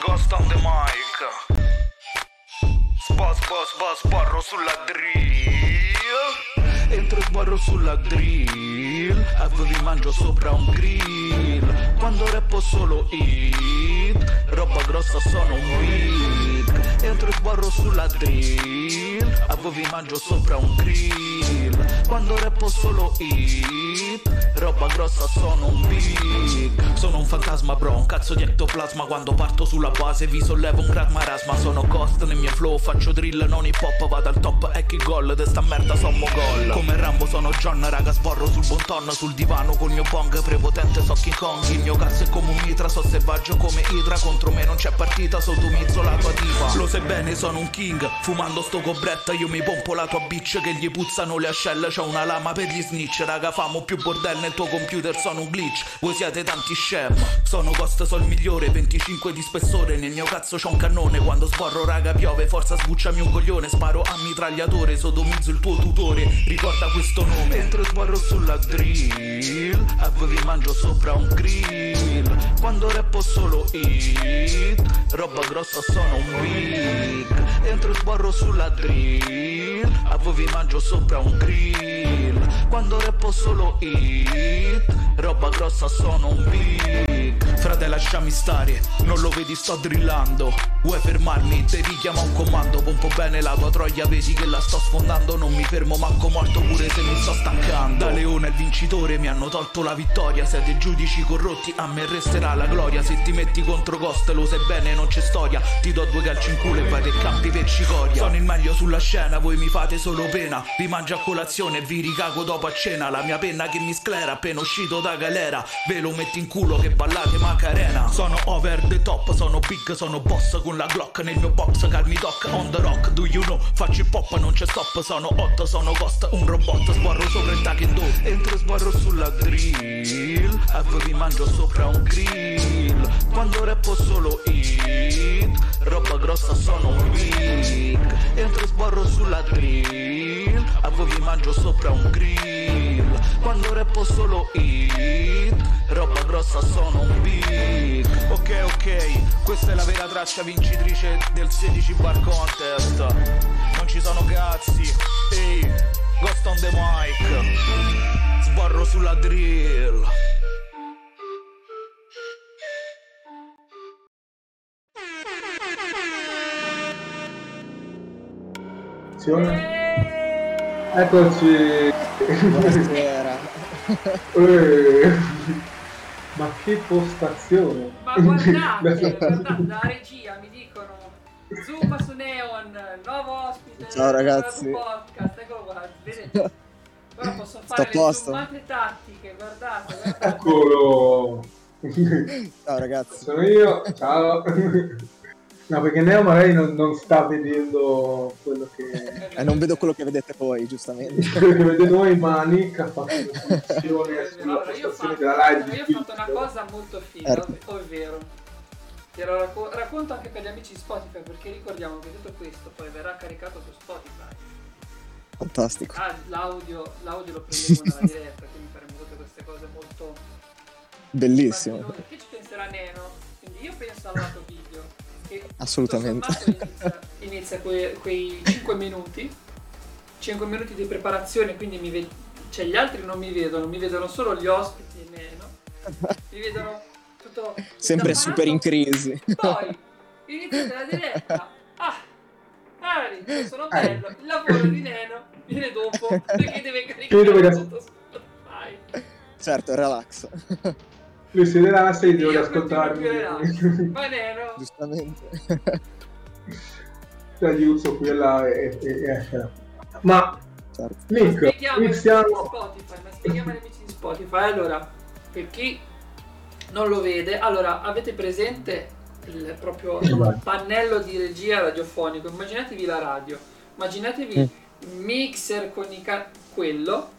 Ghost on the mic. Spa, spa, spa, sparro sulla drill. Entro e sbarro sulla drill. Avevi mangio sopra un grill. Quando rappo solo hit. Roba grossa sono un weak. Entro e sbarro sulla drill. Avevi mangio sopra un grill. Quando rappo solo hit. Roba grossa sono un big. Sono un fantasma bro, un cazzo di ectoplasma. Quando parto sulla base vi sollevo un gran marasma Sono ghost nel mio flow, faccio drill non hip hop Vado al top e chi gol, de sta merda sommo gol Come Rambo sono John, raga sborro sul bon ton Sul divano col mio bong, prepotente so King Kong. Il mio cazzo è come un mitra, so selvaggio come Idra Contro me non c'è partita, sodomizzo la tua tipa Lo sai bene, sono un king, fumando sto cobretta Io mi pompo la tua bitch che gli puzzano le ascelle C'ho una lama per gli snitch, raga famo più bordelle nel tuo computer sono un glitch. Voi siete tanti scem Sono ghost, sono il migliore 25 di spessore. Nel mio cazzo c'ho un cannone Quando sborro raga piove Forza sbucciami un coglione. Sparo a mitragliatore Sodomizzo il tuo tutore. Ricorda questo nome. Entro e sbarro sulla drill Avevi mangio sopra un grill. Quando rappo solo hit Roba grossa sono un weak Entro e sbarro sulla drill Avevi mangio sopra un grill Quando rappo solo hit Roba grossa sono un big Frate lasciami stare Non lo vedi sto drillando. Vuoi fermarmi? Te richiama un comando. Pompo bene la tua troia Vedi che la sto sfondando. Non mi fermo manco morto pure se mi sto staccando. Da leone il vincitore Mi hanno tolto la vittoria. Siete giudici corrotti A me resterà la gloria. Se ti metti contro Ghost Lo sai bene non c'è storia. Ti do due calci in culo E vai te campi per cicoria. Sono il meglio sulla scena Voi mi fate solo pena. Vi mangio a colazione E vi ricago dopo a cena. La mia penna che mi sclera appena uscito da galera. Ve lo metti in culo che ballate Macarena. Sono over the top, sono big, sono boss Con la Glock nel mio box, calmi doc. On the rock, do you know, faccio hip hop non c'è stop. Sono hot, sono ghost, un robot. Sbarro sopra il taekwondo Entro e sbarro sulla drill. Avevi mangio sopra un grill. Quando rappo solo hit Roba grossa sono un weak. Entro e sbarro sulla drill. Avevi mangio sopra un grill. Quando rappo solo hit Roba grossa sono un big Ok ok. Questa è la vera traccia vincitrice del 16 bar contest. Non ci sono cazzi. Ehi Ghost on the mic. Sbarro sulla drill. Eccoci. Buonasera. Ma che postazione. Ma guardate, guardate, la regia mi dicono Zoom su Neon, nuovo ospite Ciao, ragazzi. del podcast, eccolo qua, vedete? Ora posso fare le zoomate tattiche, guardate, guardate. Eccolo. Ciao ragazzi. Sono io. Ciao. No, perché Neo magari non, non sta vedendo quello che, Eh, non vedo quello che vedete voi, giustamente. quello che vede noi, ma Nick ha fatto una funzione sulla Allora, io ho postazione fatto, della live io ho fatto una cosa molto figa, ov- ovvero te lo racco- racconto anche per gli amici di Spotify perché ricordiamo che tutto questo poi verrà caricato su Spotify. Fantastico. Ah, l'audio, l'audio lo prendevo dalla diretta, quindi faremo tutte queste cose molto Bellissimo. Che ci penserà Neno? Quindi io penso al lato Assolutamente. Inizia, inizia que- quei 5 minuti. 5 minuti di preparazione, quindi mi ved- cioè gli altri non mi vedono, mi vedono solo gli ospiti e Neno. Mi vedono tutto. Sempre super in crisi. Poi inizia la diretta. Ah! Ari, sono bello. Il lavoro di Neno viene dopo perché deve caricare tutto Spotify. Certo, relax. Lui si rilassa e devo ascoltarmi. Ma Neno. Giustamente. Dagli uso qui e là e, e, e. Ma Certo. Nick, Spieghiamo agli amici di iniziamo. Spotify, ma spieghiamo agli amici di Spotify. Allora, per chi non lo vede, allora avete presente il proprio Vai. pannello di regia radiofonico? Immaginatevi la radio, immaginatevi il mixer con i ca- quello,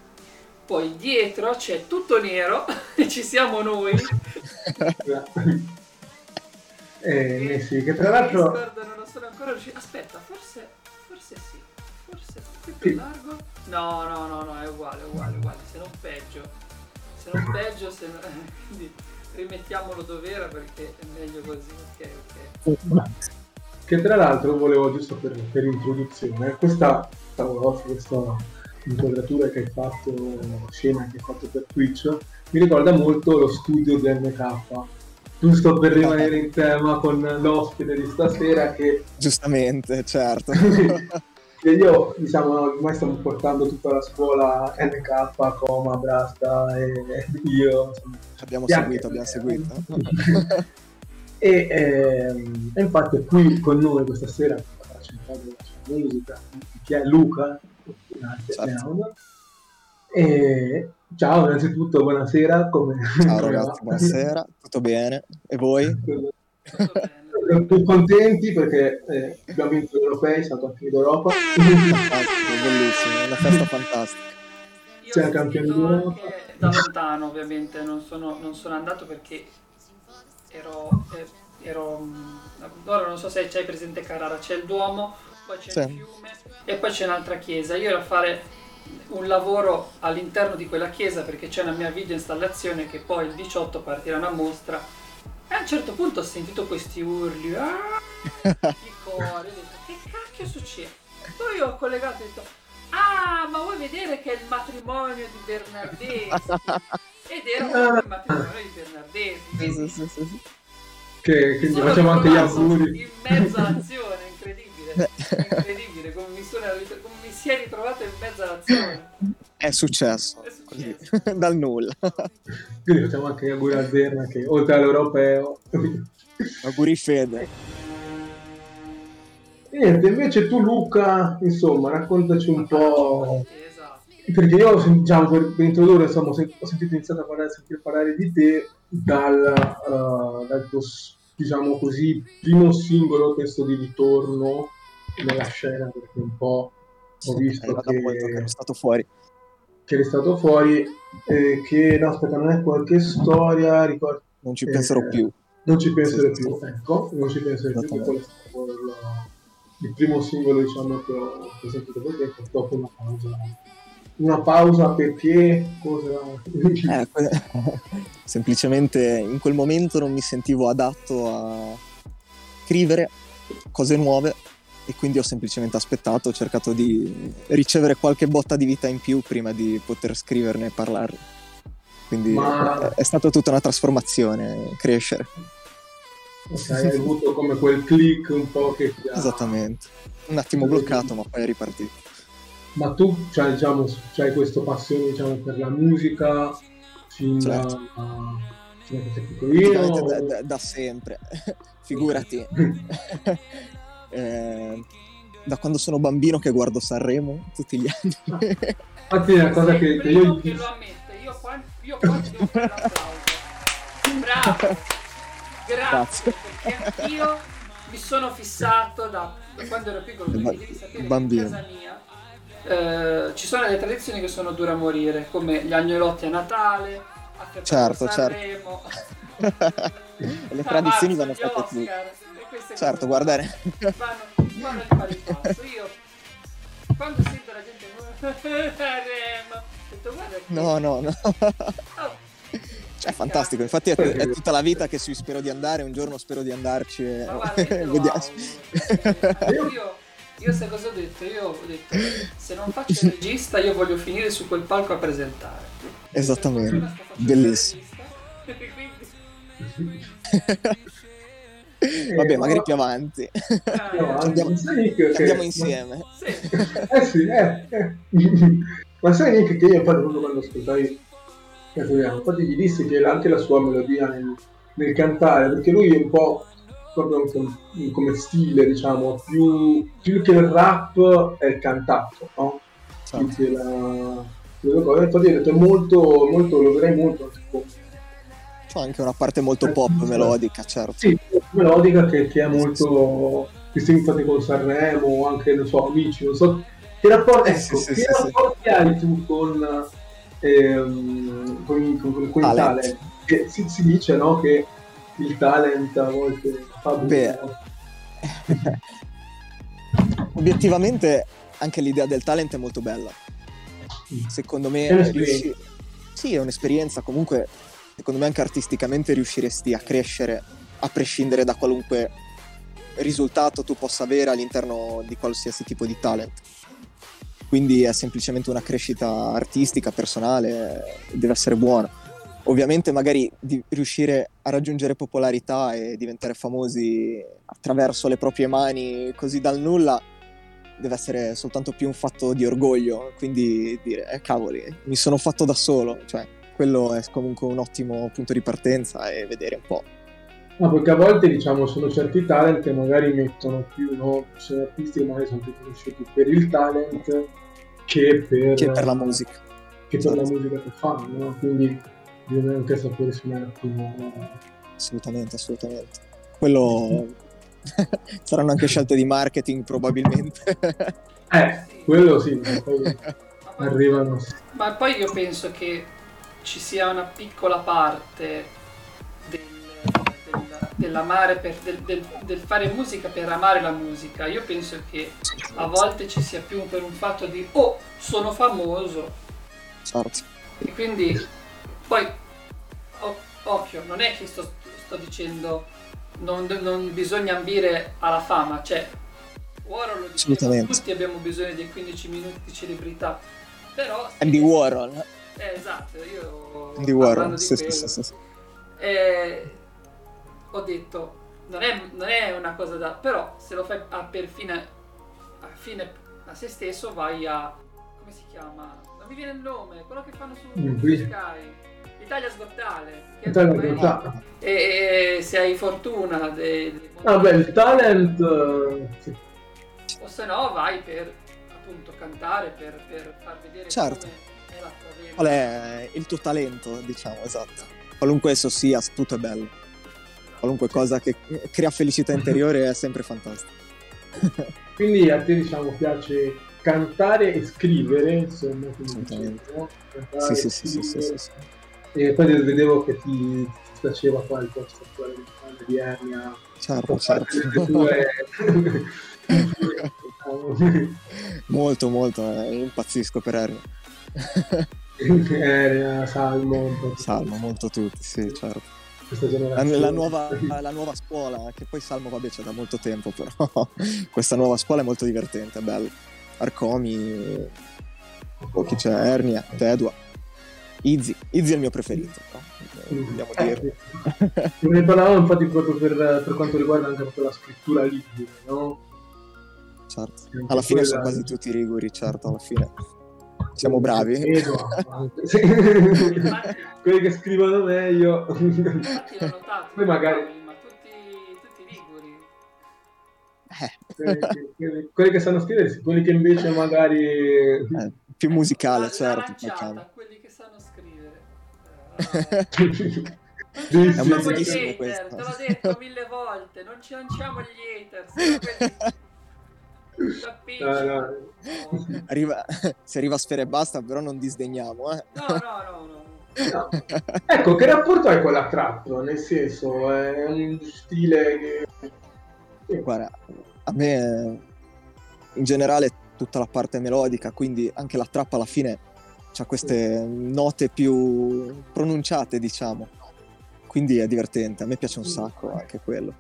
poi dietro c'è tutto nero e ci siamo noi. Eh, sì, che tra l'altro Discord non sono ancora riuscito. Aspetta, forse, forse sì. Forse qui più Sì. largo. No, no, no, no, è uguale, uguale, uguale. Se non peggio. Se non peggio, se non... quindi rimettiamolo dove era perché è meglio così. Ok, ok. Che tra l'altro volevo giusto per, per introduzione, questa, questa inquadratura che hai fatto, scena che hai fatto per Twitch, mi ricorda molto lo studio di NK. Giusto per rimanere in tema con l'ospite di stasera che Giustamente, certo. che io diciamo ormai stiamo portando tutta la scuola NK, Coma, Brasta e io insomma, abbiamo seguito, abbiamo seguito. e, ehm, e infatti è qui con noi questa sera per raccontare la sua musica che è Luca Certo. E ciao innanzitutto buonasera come Ciao ragazzi, buonasera, tutto bene? E voi? Tutto bene. Siamo contenti perché eh, abbiamo vinto gli europei, siamo campioni d'Europa Fantastico, bellissimo, una festa fantastica. Io Sei ho campione d'Europa. anche da lontano ovviamente, non sono, non sono andato perché ero, eh, ero mh, ora non so se c'hai presente Carrara, c'è il Duomo, poi c'è il Sì. fiume e poi c'è un'altra chiesa. Io ero a fare un lavoro all'interno di quella chiesa perché c'è una mia video installazione che poi il 18 partirà una mostra e a un certo punto ho sentito questi urli, ah, i cori, ho detto che cacchio succede? Poi ho collegato e ho detto ah ma vuoi vedere che è il matrimonio di Bernardeschi? Ed era proprio il matrimonio di Bernardeschi. Sì, sì, sì, sì. che quindi sono facciamo anche gli auguri In mezzo all'azione, incredibile. Incredibile, come mi, sono, come mi si è ritrovato in mezzo all'azione. È successo, È così, successo. dal nulla. quindi facciamo anche gli auguri a Zerna che oltre all'europeo Auguri Fede. Niente, invece tu Luca, insomma, raccontaci un po', Esatto. perché io diciamo, per, per introdurre, insomma, ho sen- ho sentito iniziare a parlare, sentire parlare di te dal, eh, dal tuo, diciamo così, primo singolo testo di ritorno nella scena, perché un po' ho visto è che che, ero stato fuori. che eri stato fuori, eh, che, no, aspetta, non è qualche storia, ricordo, Non ci Eh, penserò più. non ci penserò Sì, più, sì. ecco, non ci penserò più, quello è stato il, il primo singolo diciamo che ho che ho sentito perché dopo una pausa. Una pausa perché cosa? Eh, semplicemente in quel momento non mi sentivo adatto a scrivere cose nuove e quindi ho semplicemente aspettato, ho cercato di ricevere qualche botta di vita in più prima di poter scriverne e parlarne. Quindi Ma- è stata tutta una trasformazione, crescere. Ok, hai avuto come quel click un po' che ha... Esattamente. Un attimo bloccato, ma poi è ripartito. Ma tu c'hai, diciamo, c'hai questa passione diciamo, per la musica fin Certo. fin da? Praticamente da, da- da sempre, figurati. Eh, da quando sono bambino che guardo Sanremo tutti gli anni. Infatti è una cosa che, che io... che lo ammette, io qua, io qua ti devo fare l'applauso. Bravo, grazie, Grazie. perché anch'io mi sono fissato da, da quando ero piccolo, perché ba- devi sapere che bambino. in casa mia eh, ci sono delle tradizioni che sono dure a morire, come gli agnolotti a Natale, a Ferragosto Certo, certo. Sanremo, Le tradizioni vanno fatte queste Certo, guardare. vanno, vanno di pari passo. Io quando sento la gente detto guarda che No, no, no. oh, Cioè, è fantastico. Infatti è, è tutta la vita che ci spero di andare, un giorno spero di andarci e io vediamo. auguro. Io, io sai cosa ho detto? Io ho detto, se non faccio il regista io voglio finire su quel palco a presentare. Esattamente. Bellissimo. quindi, Vabbè, magari più avanti. eh, No, Andiamo- sai, Nick, che- Andiamo insieme. sì. Eh sì, eh, eh. Ma sai Nick che io proprio quando ascoltai Castoriano, infatti gli dissi che anche la sua melodia nel, nel cantare, perché lui è un po' proprio come, come stile, diciamo, più, più che il rap è il cantato, no? Più Certo. che la... Infatti ho detto è molto, molto, lo vedrei molto tipo, C'è anche una parte molto pop melodica, certo. sì, melodica che, che è molto distinta con Sanremo anche, non so, amici, non so. Che rapporti, Eh, sì, ecco, sì, che sì, rapporti hai tu con, ehm, con, con, con il Talent. Che si, si dice no, che il talent a volte fa Beh. bene. Obiettivamente anche l'idea del talent è molto bella. Secondo me È un'esperienza. riusci- Sì, è un'esperienza. Comunque secondo me anche artisticamente riusciresti a crescere a prescindere da qualunque risultato tu possa avere all'interno di qualsiasi tipo di talent. Quindi è semplicemente una crescita artistica, personale, deve essere buona. Ovviamente magari riuscire a raggiungere popolarità e diventare famosi attraverso le proprie mani così dal nulla deve essere soltanto più un fatto di orgoglio, quindi dire eh, cavoli, mi sono fatto da solo, cioè quello è comunque un ottimo punto di partenza e vedere un po' No, perché a volte diciamo sono certi talent che magari mettono più, no? Sono artisti che magari sono più conosciuti per il talent che per, che per la musica. Che per la musica che fanno, no? Quindi bisogna anche sapere suonare prima. Assolutamente, assolutamente. Quello saranno anche scelte di marketing probabilmente. eh, quello sì, poi arrivano. Ma poi io penso che ci sia una piccola parte dell'amare per, del, del, del, fare musica per amare la musica. Io penso che a volte ci sia più per un fatto di oh, sono famoso. Certo. E quindi poi oh, occhio, non è che sto, sto dicendo non, non, bisogna ambire alla fama, cioè Warhol lo diceva, tutti abbiamo bisogno dei 15 minuti di celebrità. Però Andy Warhol. Eh, esatto, io Andy Warhol, sì, sì, sì, sì. Eh, ho detto non è, non è, una cosa da però se lo fai a, per fine a fine a se stesso vai a come si chiama? Non mi viene il nome quello che fanno su mm, Sky. Italia Sgottale Italia e, e, se hai fortuna de, de vabbè ah, il talent uh, sì. o se no vai per appunto cantare per, per far vedere certo. come qual è il tuo talento diciamo esatto qualunque esso sia tutto è bello qualunque cosa che crea felicità interiore è sempre fantastico. Quindi a te diciamo piace cantare e scrivere, insomma, dicevo, no? Cantare, sì, sì, sì, sì, sì, E poi vedevo che ti, ti piaceva qua il posto attuale di Ernia. Certo, certo. Molto, molto, eh, impazzisco per Ernia. Ernia, Salmo. Salmo, molto tutti, sì, certo generazione. La, nuova, la nuova scuola, che poi Salmo vabbè c'è da molto tempo, però questa nuova scuola è molto divertente, è bella. Arcomi, oh, chi c'è? Ernia, Tedua, Izzy. Izzy è il mio preferito, no? vogliamo dire. Ne parlavamo infatti proprio per, per, quanto riguarda anche la scrittura ligure, no? Certo. Alla fine quella... sono quasi tutti rigori, certo, alla fine siamo bravi. Quelli che scrivono meglio. Infatti l'ho notato. Poi magari... Ma tutti, tutti rigori. Eh. Quelli, che sanno scrivere, quelli che invece magari... Eh, più musicale, la, certo. La quelli che sanno scrivere. Uh, è un mezzo questo. Te l'ho detto mille volte, non ci lanciamo gli hater. No, no. Arriva, se arriva a sfere e basta, però non disdegniamo. Eh. No, no, no, no. No. Ecco, che rapporto hai con la trap? Nel senso, è un stile che... Guarda, a me in generale tutta la parte melodica, quindi anche la trap alla fine ha queste note più pronunciate, diciamo. Quindi è divertente, a me piace un sacco anche quello.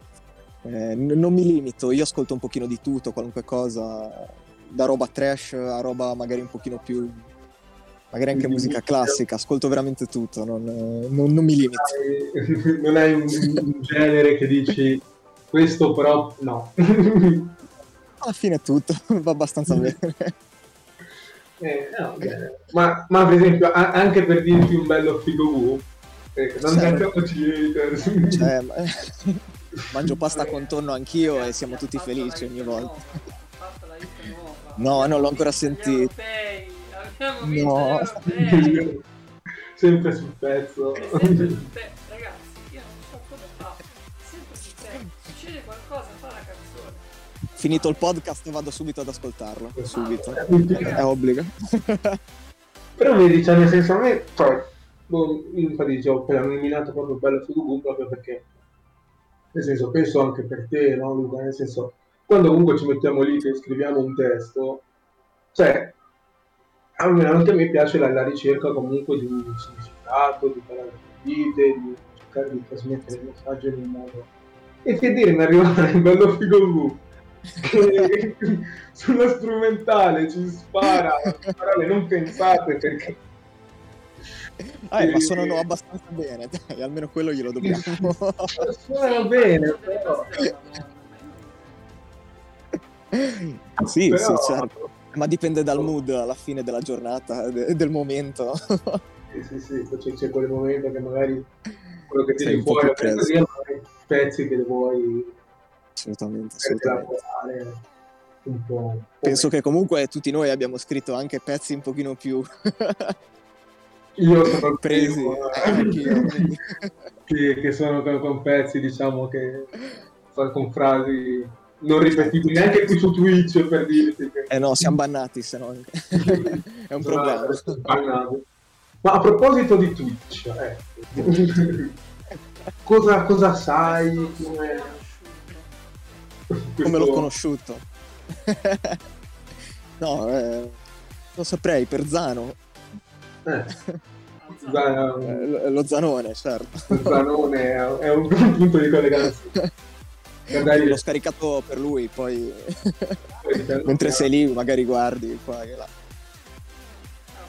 Eh, non mi limito, io ascolto un pochino di tutto, qualunque cosa, da roba trash a roba magari un pochino più magari anche musica classica, ascolto veramente tutto, non, non, non mi limito. Non hai un, un, genere che dici questo però no. Alla fine è tutto, va abbastanza bene. Eh, no, ma, ma, per esempio anche per dirti un bello figo V, eh, non certo. cantiamoci cioè, ma... Mangio pasta con tonno anch'io e siamo tutti felici ogni volta. No, non l'ho ancora sentito. No. Sempre sul pezzo. Ragazzi, io non so come fa. Sempre sul pezzo. Succede qualcosa, fa la canzone. Finito il podcast vado subito ad ascoltarlo. Subito. È obbligo. Però vedi, cioè nel senso a me, cioè, boh, infatti dicevo, ho nominato proprio bello su Google proprio perché nel senso, penso anche per te, no, Luca? Nel senso, quando comunque ci mettiamo lì e scriviamo un testo, cioè, almeno anche a me piace la, la ricerca comunque di un significato, di vite, di cercare di trasmettere il messaggio in un modo. E che dire, mi arrivare il bello figo blu che sulla strumentale ci spara parole non pensate perché Ah, ma suonano abbastanza bene, dai, almeno quello glielo dobbiamo. suonano bene però sì, Però- sì, certo. Ma dipende dal mood alla fine della giornata, de- del momento. sì sì sì c'è, c'è quel momento che magari quello che fuori più la fantasia, pezzi che le vuoi assolutamente, assolutamente. un po', un po' Penso che comunque tutti noi abbiamo scritto anche pezzi un pochino più io sono il presi. primo, Eh, eh, che, che sono con, pezzi diciamo che con frasi non ripetibili neanche qui su Twitch per dirti che Eh no, siamo bannati, se no è un problema. ma a proposito di Twitch ecco. cosa, cosa sai come, Come l'ho conosciuto? no, eh, lo saprei, per Zano. Eh. Zan- Eh, lo- lo Zanone, certo. Zanone è, un punto di collegamento magari L'ho scaricato per lui, poi mentre sei lì magari guardi qua e là.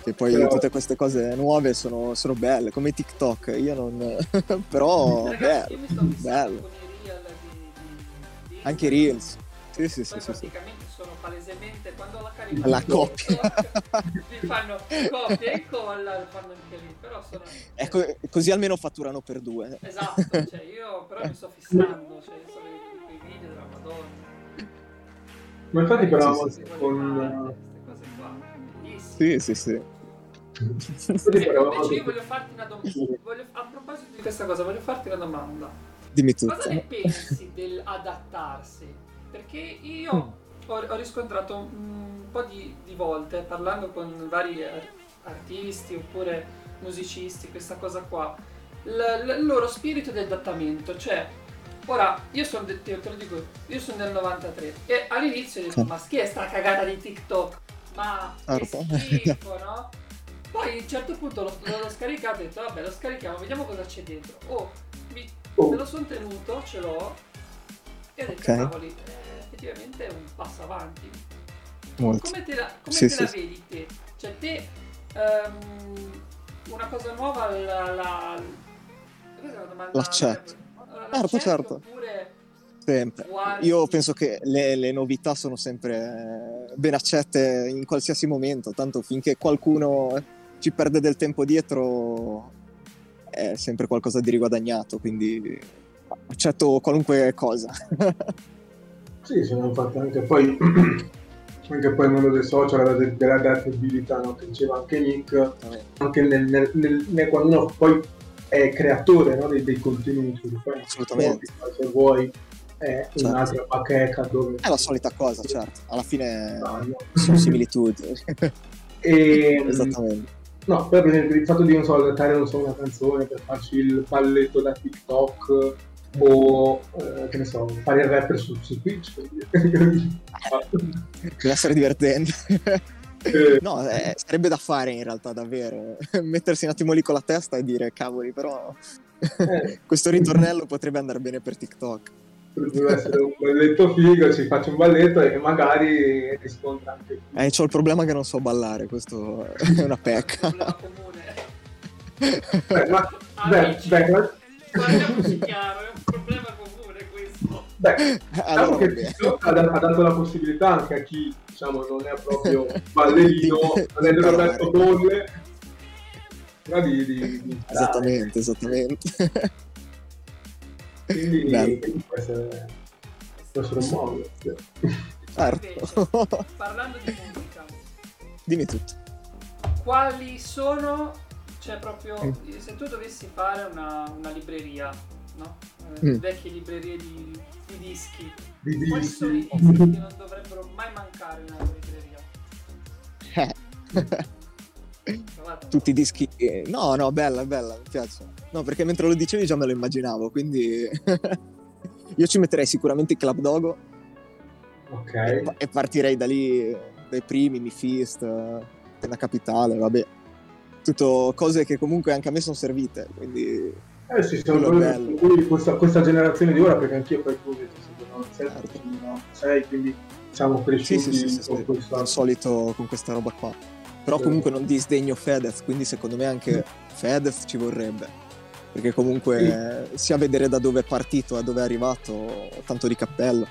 Che poi Però- tutte queste cose nuove sono, sono belle, come TikTok. Io non... però Ragazzi, io bello, mi sto fissando bello. con i reel di, di, di Anche Reels. Sì, sì, sì, praticamente sono palesemente quando la carico La coppia. Vi fanno coppia e incolla lo fanno anche lì però sono Ecco, così almeno fatturano per due. esatto cioè io però mi sto fissando cioè vedendo quei video della madonna ma infatti però Sì, sì, Queste con cose qua bellissime Sì, sì, sì. invece io voglio farti una domanda voglio- a proposito di questa cosa voglio farti una domanda Dimmi Cosa tutto. ne pensi dell'adattarsi? Perché io ho, ho riscontrato un po' di, di volte, parlando con vari ar- artisti oppure musicisti, questa cosa qua, il loro spirito di adattamento. Cioè, ora, io sono, de- te lo dico, io sono del 93 e all'inizio ho detto, ma chi è sta cagata di TikTok? Ma che Certo. schifo, no? Poi a un certo punto l'ho, l'ho scaricato e ho detto, vabbè, lo scarichiamo, vediamo cosa c'è dentro. Oh, mi Oh, Me lo sono tenuto, ce l'ho. E ho detto, Ok. cavoli, eh, effettivamente è un passo avanti. Molto. Come te la, come Sì, te la sì. vedi te? Cioè te, ehm, una cosa nuova la... la domanda... L'accetto. La- Certo, certo. Oppure Sempre. guardi... Io penso che le, le novità sono sempre eh, ben accette in qualsiasi momento, tanto finché qualcuno ci perde del tempo dietro è sempre qualcosa di riguadagnato, quindi accetto qualunque cosa. sì, sono infatti anche poi anche poi il mondo dei social della- dell'adattabilità no? che diceva anche Nick anche nel, nel- nel- quando uno poi è creatore no? dei, dei contenuti poi Assolutamente. se vuoi è Certo. un'altra bacheca dove È la solita cosa, certo. Alla fine Sbaglio. sono similitudini. e Esattamente. no poi per esempio il fatto di non so adattare non so una canzone per farci il balletto da TikTok o eh, che ne so fare il rapper su, su Twitch. Deve essere divertente. Eh, No, eh, sarebbe da fare in realtà, davvero. Mettersi un attimo lì con la testa e dire, cavoli, però eh, questo ritornello potrebbe andare bene per TikTok. potrebbe essere un balletto figo, ci faccio un balletto e magari risponda anche. Eh, c'ho il problema che non so ballare, questo è una un pecca. Beh, ma, beh, beh, parliamoci chiaro, è un problema comune questo. beh, Allora, diciamo che ha, ha dato la possibilità anche a chi diciamo non è proprio ballerino, non è. Roberto Bolle, ma di, di, di. Esattamente, esattamente. Quindi, quindi può essere, può essere un modo. Certo. Parlando di musica, Dimmi tutto. quali sono, cioè proprio, Mm. se tu dovessi fare una, una libreria, no? Eh, Mm. Vecchie librerie di, di dischi, Di quali dischi. sono i dischi che non dovrebbero mai mancare in una libreria? Eh. Tutti i dischi. No, no, bella, bella, mi piace. No, perché mentre lo dicevi già me lo immaginavo, quindi io ci metterei sicuramente il Club Dogo e, Ok. e partirei da lì, dai primi, Mi Fist, eh, la capitale, vabbè. Tutto cose che comunque anche a me sono servite, quindi Eh sì, sono Quello quello- questa, questa generazione di ora, perché anch'io poi tu mi sono 7, Certo. 6, quindi siamo cresciuti sì, sì, sì, sì, con questa... al solito con questa roba qua. Però comunque non disdegno Fedez, quindi secondo me anche Fedez ci vorrebbe. Perché comunque sia vedere da dove è partito a dove è arrivato, tanto di cappello.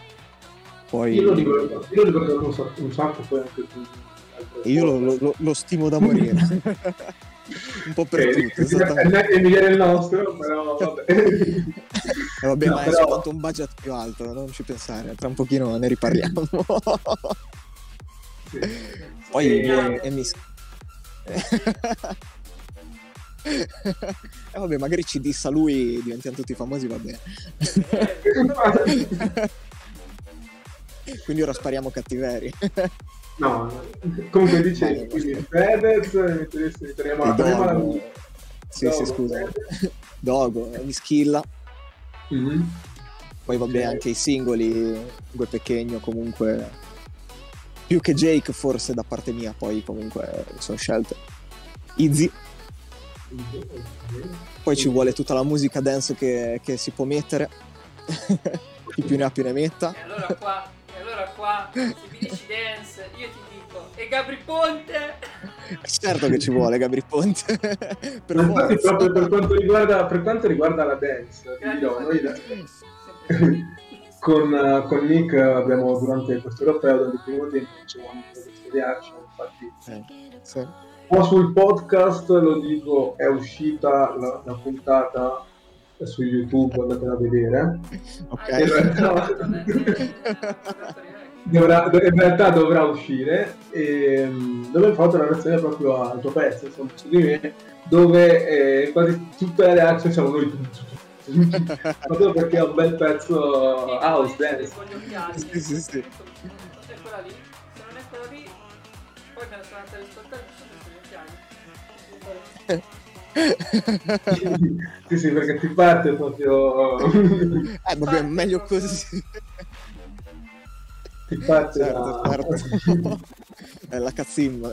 Poi Io lo ricordo, io lo ricordo un sacco, un sacco poi anche tu. io lo- lo- lo stimo da morire. Un po' per Ok, tutto, esattamente. non è migliore il nostro, però vabbè. E vabbè, No, ma è però- soltanto un budget più alto, non ci pensare, tra un pochino ne riparliamo. Sì. Poi Speriamo. e mi... E vabbè, magari ci dissa lui, diventiamo tutti famosi, va bene. Quindi ora spariamo cattiveri. No, comunque dicevi, quindi Fedez, torniamo alla E torniamo alla Dogo. Sì, sì, Dogo, scusa. Fedez. Dogo, mi schilla. Mhm. Poi vabbè, Ok. anche i singoli, Gue Pechegno comunque... Più che Jake forse da parte mia, poi comunque sono scelte. Easy, poi ci vuole tutta la musica dance che, che si può mettere. Chi più ne ha più ne metta. E allora qua, allora qua, se mi dici dance, io ti dico, e Gabri Ponte? Certo che ci vuole Gabri Ponte. per infatti proprio per quanto riguarda, per quanto riguarda la dance, dirò, noi da- con, con Nick abbiamo durante questo europeo dal primo tempo facevamo queste reaction, infatti Eh, sì. sul podcast lo dico è uscita la, la puntata su YouTube andatela a vedere Ok. In realtà- Dovrà- in realtà dovrà uscire e mm, dove ho fatto la reazione proprio al tuo pezzo insomma, su di me dove eh, quasi tutte le reaction siamo noi proprio perché è un bel pezzo house dance Con gli occhiali. Sì, sì, sì. È quella lì. Se non è quella lì, poi me la sono andata a riscoltare, mi sono gli occhiali. sì sì perché ti parte proprio Eh, vabbè, meglio così. ti parte certo, la... certo. È la cazzim.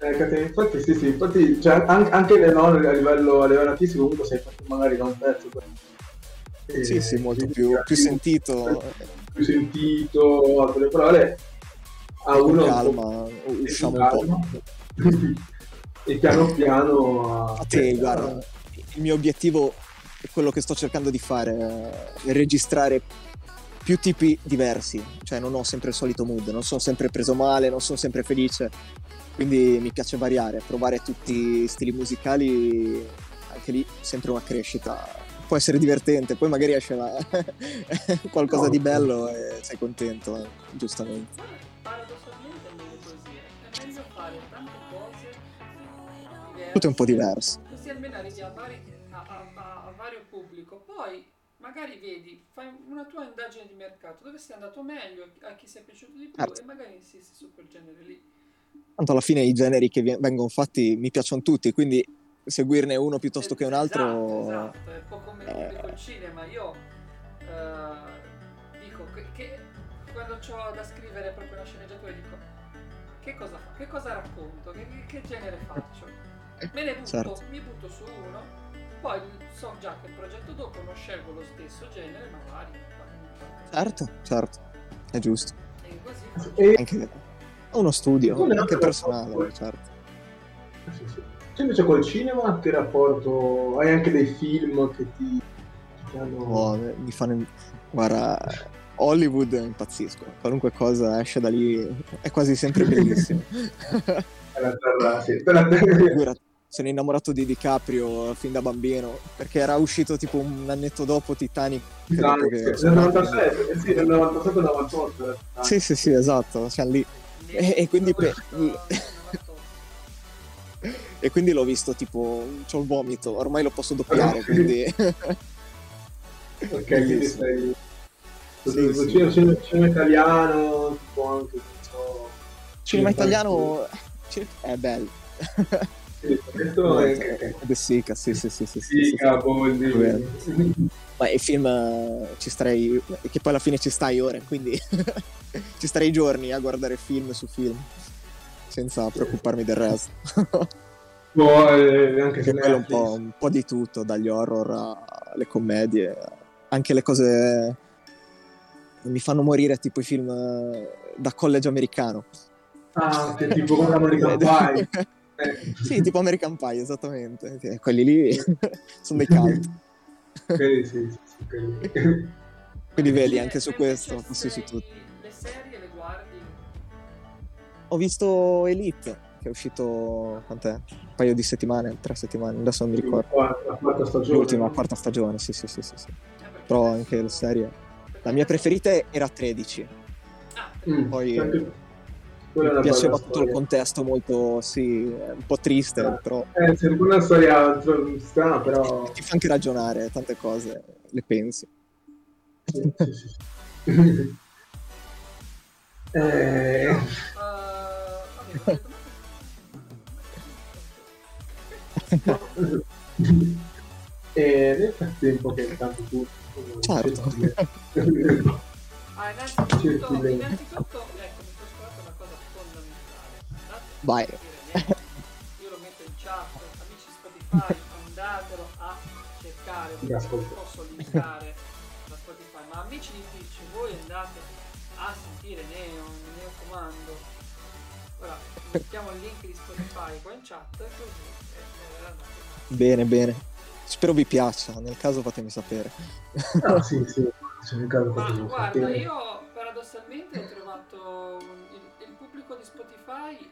Eh, infatti sì sì infatti cioè, an- anche le no, a livello, a livello artistico comunque sei fatto magari da un pezzo eh, Sì, sì, molto quindi più, era più sentito. più sentito altre parole a uno calma, usciamo un po'. e piano piano A te, guarda, il mio obiettivo è quello che sto cercando di fare, è registrare più tipi diversi, cioè non ho sempre il solito mood, non sono sempre preso male, non sono sempre felice, quindi mi piace variare, provare tutti i stili musicali, anche lì sempre una crescita. Può essere divertente, poi magari esce la- qualcosa No, di bello e sei contento, eh, giustamente. Paradossalmente è meglio così. eh. È meglio Tutto è un po' diverso. Così almeno arrivi a, a- a- vario pubblico. Poi magari vedi, fai una tua indagine di mercato, dove sei andato meglio, a chi è piaciuto di più Certo. e magari insisti su quel genere lì. Tanto alla fine i generi che vengono fatti mi piacciono tutti, quindi seguirne uno piuttosto che un altro... Esatto, esatto. è un po' come Eh. col cinema. Io eh, dico che, che quando ho da scrivere proprio una sceneggiatura dico che cosa fa, che cosa racconto, che- che genere faccio. Me ne butto, Certo. mi butto su uno, poi so già che il progetto dopo non scelgo lo stesso genere, ma vari. Certo, certo, è giusto. E così e Anche uno studio, è anche personale, rapporto. certo. sì, sì. tu invece col cinema che rapporto hai anche dei film che ti, ti hanno Oh, mi fanno... Guarda, Hollywood impazzisco, qualunque cosa esce da lì è quasi sempre bellissimo. per la terra sì, per la terra sono innamorato di DiCaprio fin da bambino, perché era uscito tipo un annetto dopo Titanic. nel nato. 97 eh sì nel 97 98 Sì, sì, sì, esatto, cioè lì. E- e quindi pe- E quindi l'ho visto tipo, c'ho il vomito, ormai lo posso doppiare, quindi... ok quindi sei Sì, sì. cinema, cinema- italiano tipo anche so Cinema italiano è bello. Sì, De Sica, sì, sì, sì, sì, sì, sì. Sica, Boldi Vero. Ma i film eh, ci starei, che poi alla fine ci stai ore, quindi ci starei giorni a guardare film su film, senza preoccuparmi del resto. Boh, eh, anche se quello un po', un po' di tutto, dagli horror alle commedie, anche le cose mi fanno morire tipo i film eh, da college americano. Ah, che tipo come American Pie. Eh, Sì, tipo American Pie, esattamente. Quelli lì sono dei cult. quelli sì, sì, sì, quelli. Quindi vedi, anche su questo, le così su serie- tutto. Le serie le guardi? Ho visto Elite, che è uscito quant'è? un paio di settimane, tre settimane, adesso non mi ricordo. La quarta stagione. L'ultima, quarta stagione, sì, sì, sì, sì. sì. Eh, Però anche la serie. La mia preferita era 13. Ah, Mm, Poi- anche- quella Mi piaceva tutto il storia. contesto molto, sì, un po' triste, Ah. però Eh, sembra una storia strana, però... ti fa anche ragionare, tante cose le pensi. Sì, sì, sì, sì. eh, Eh, e nel frattempo che intanto tu... Certo. Ah, innanzitutto, innanzitutto, Vai. Io lo metto in chat, amici Spotify, andatelo a cercare, non posso linkare da Spotify, ma amici di Twitch, voi andate a sentire Neo, Neo Comando. Ora, mettiamo il link di Spotify qua in chat, così eh. Bene, bene. Spero vi piaccia, nel caso fatemi sapere. Ah, sì, sì. Caso Ma guarda, io paradossalmente ho trovato il, il pubblico di Spotify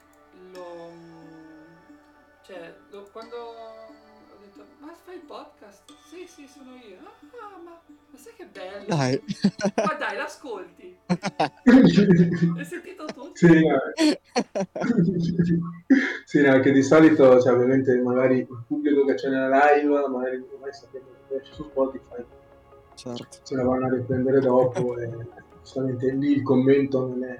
cioè lo- quando ho detto ma fai il podcast? Sì, sì, sono io. Ah, ma, ma sai che bello? Dai. Ma dai, l'ascolti. Hai sentito tutto? Sì, sì, no, che di solito, cioè, ovviamente, magari il pubblico che c'è nella live, magari non mai sapendo che c'è su Spotify, Certo. se la vanno a riprendere dopo e giustamente lì il commento non è,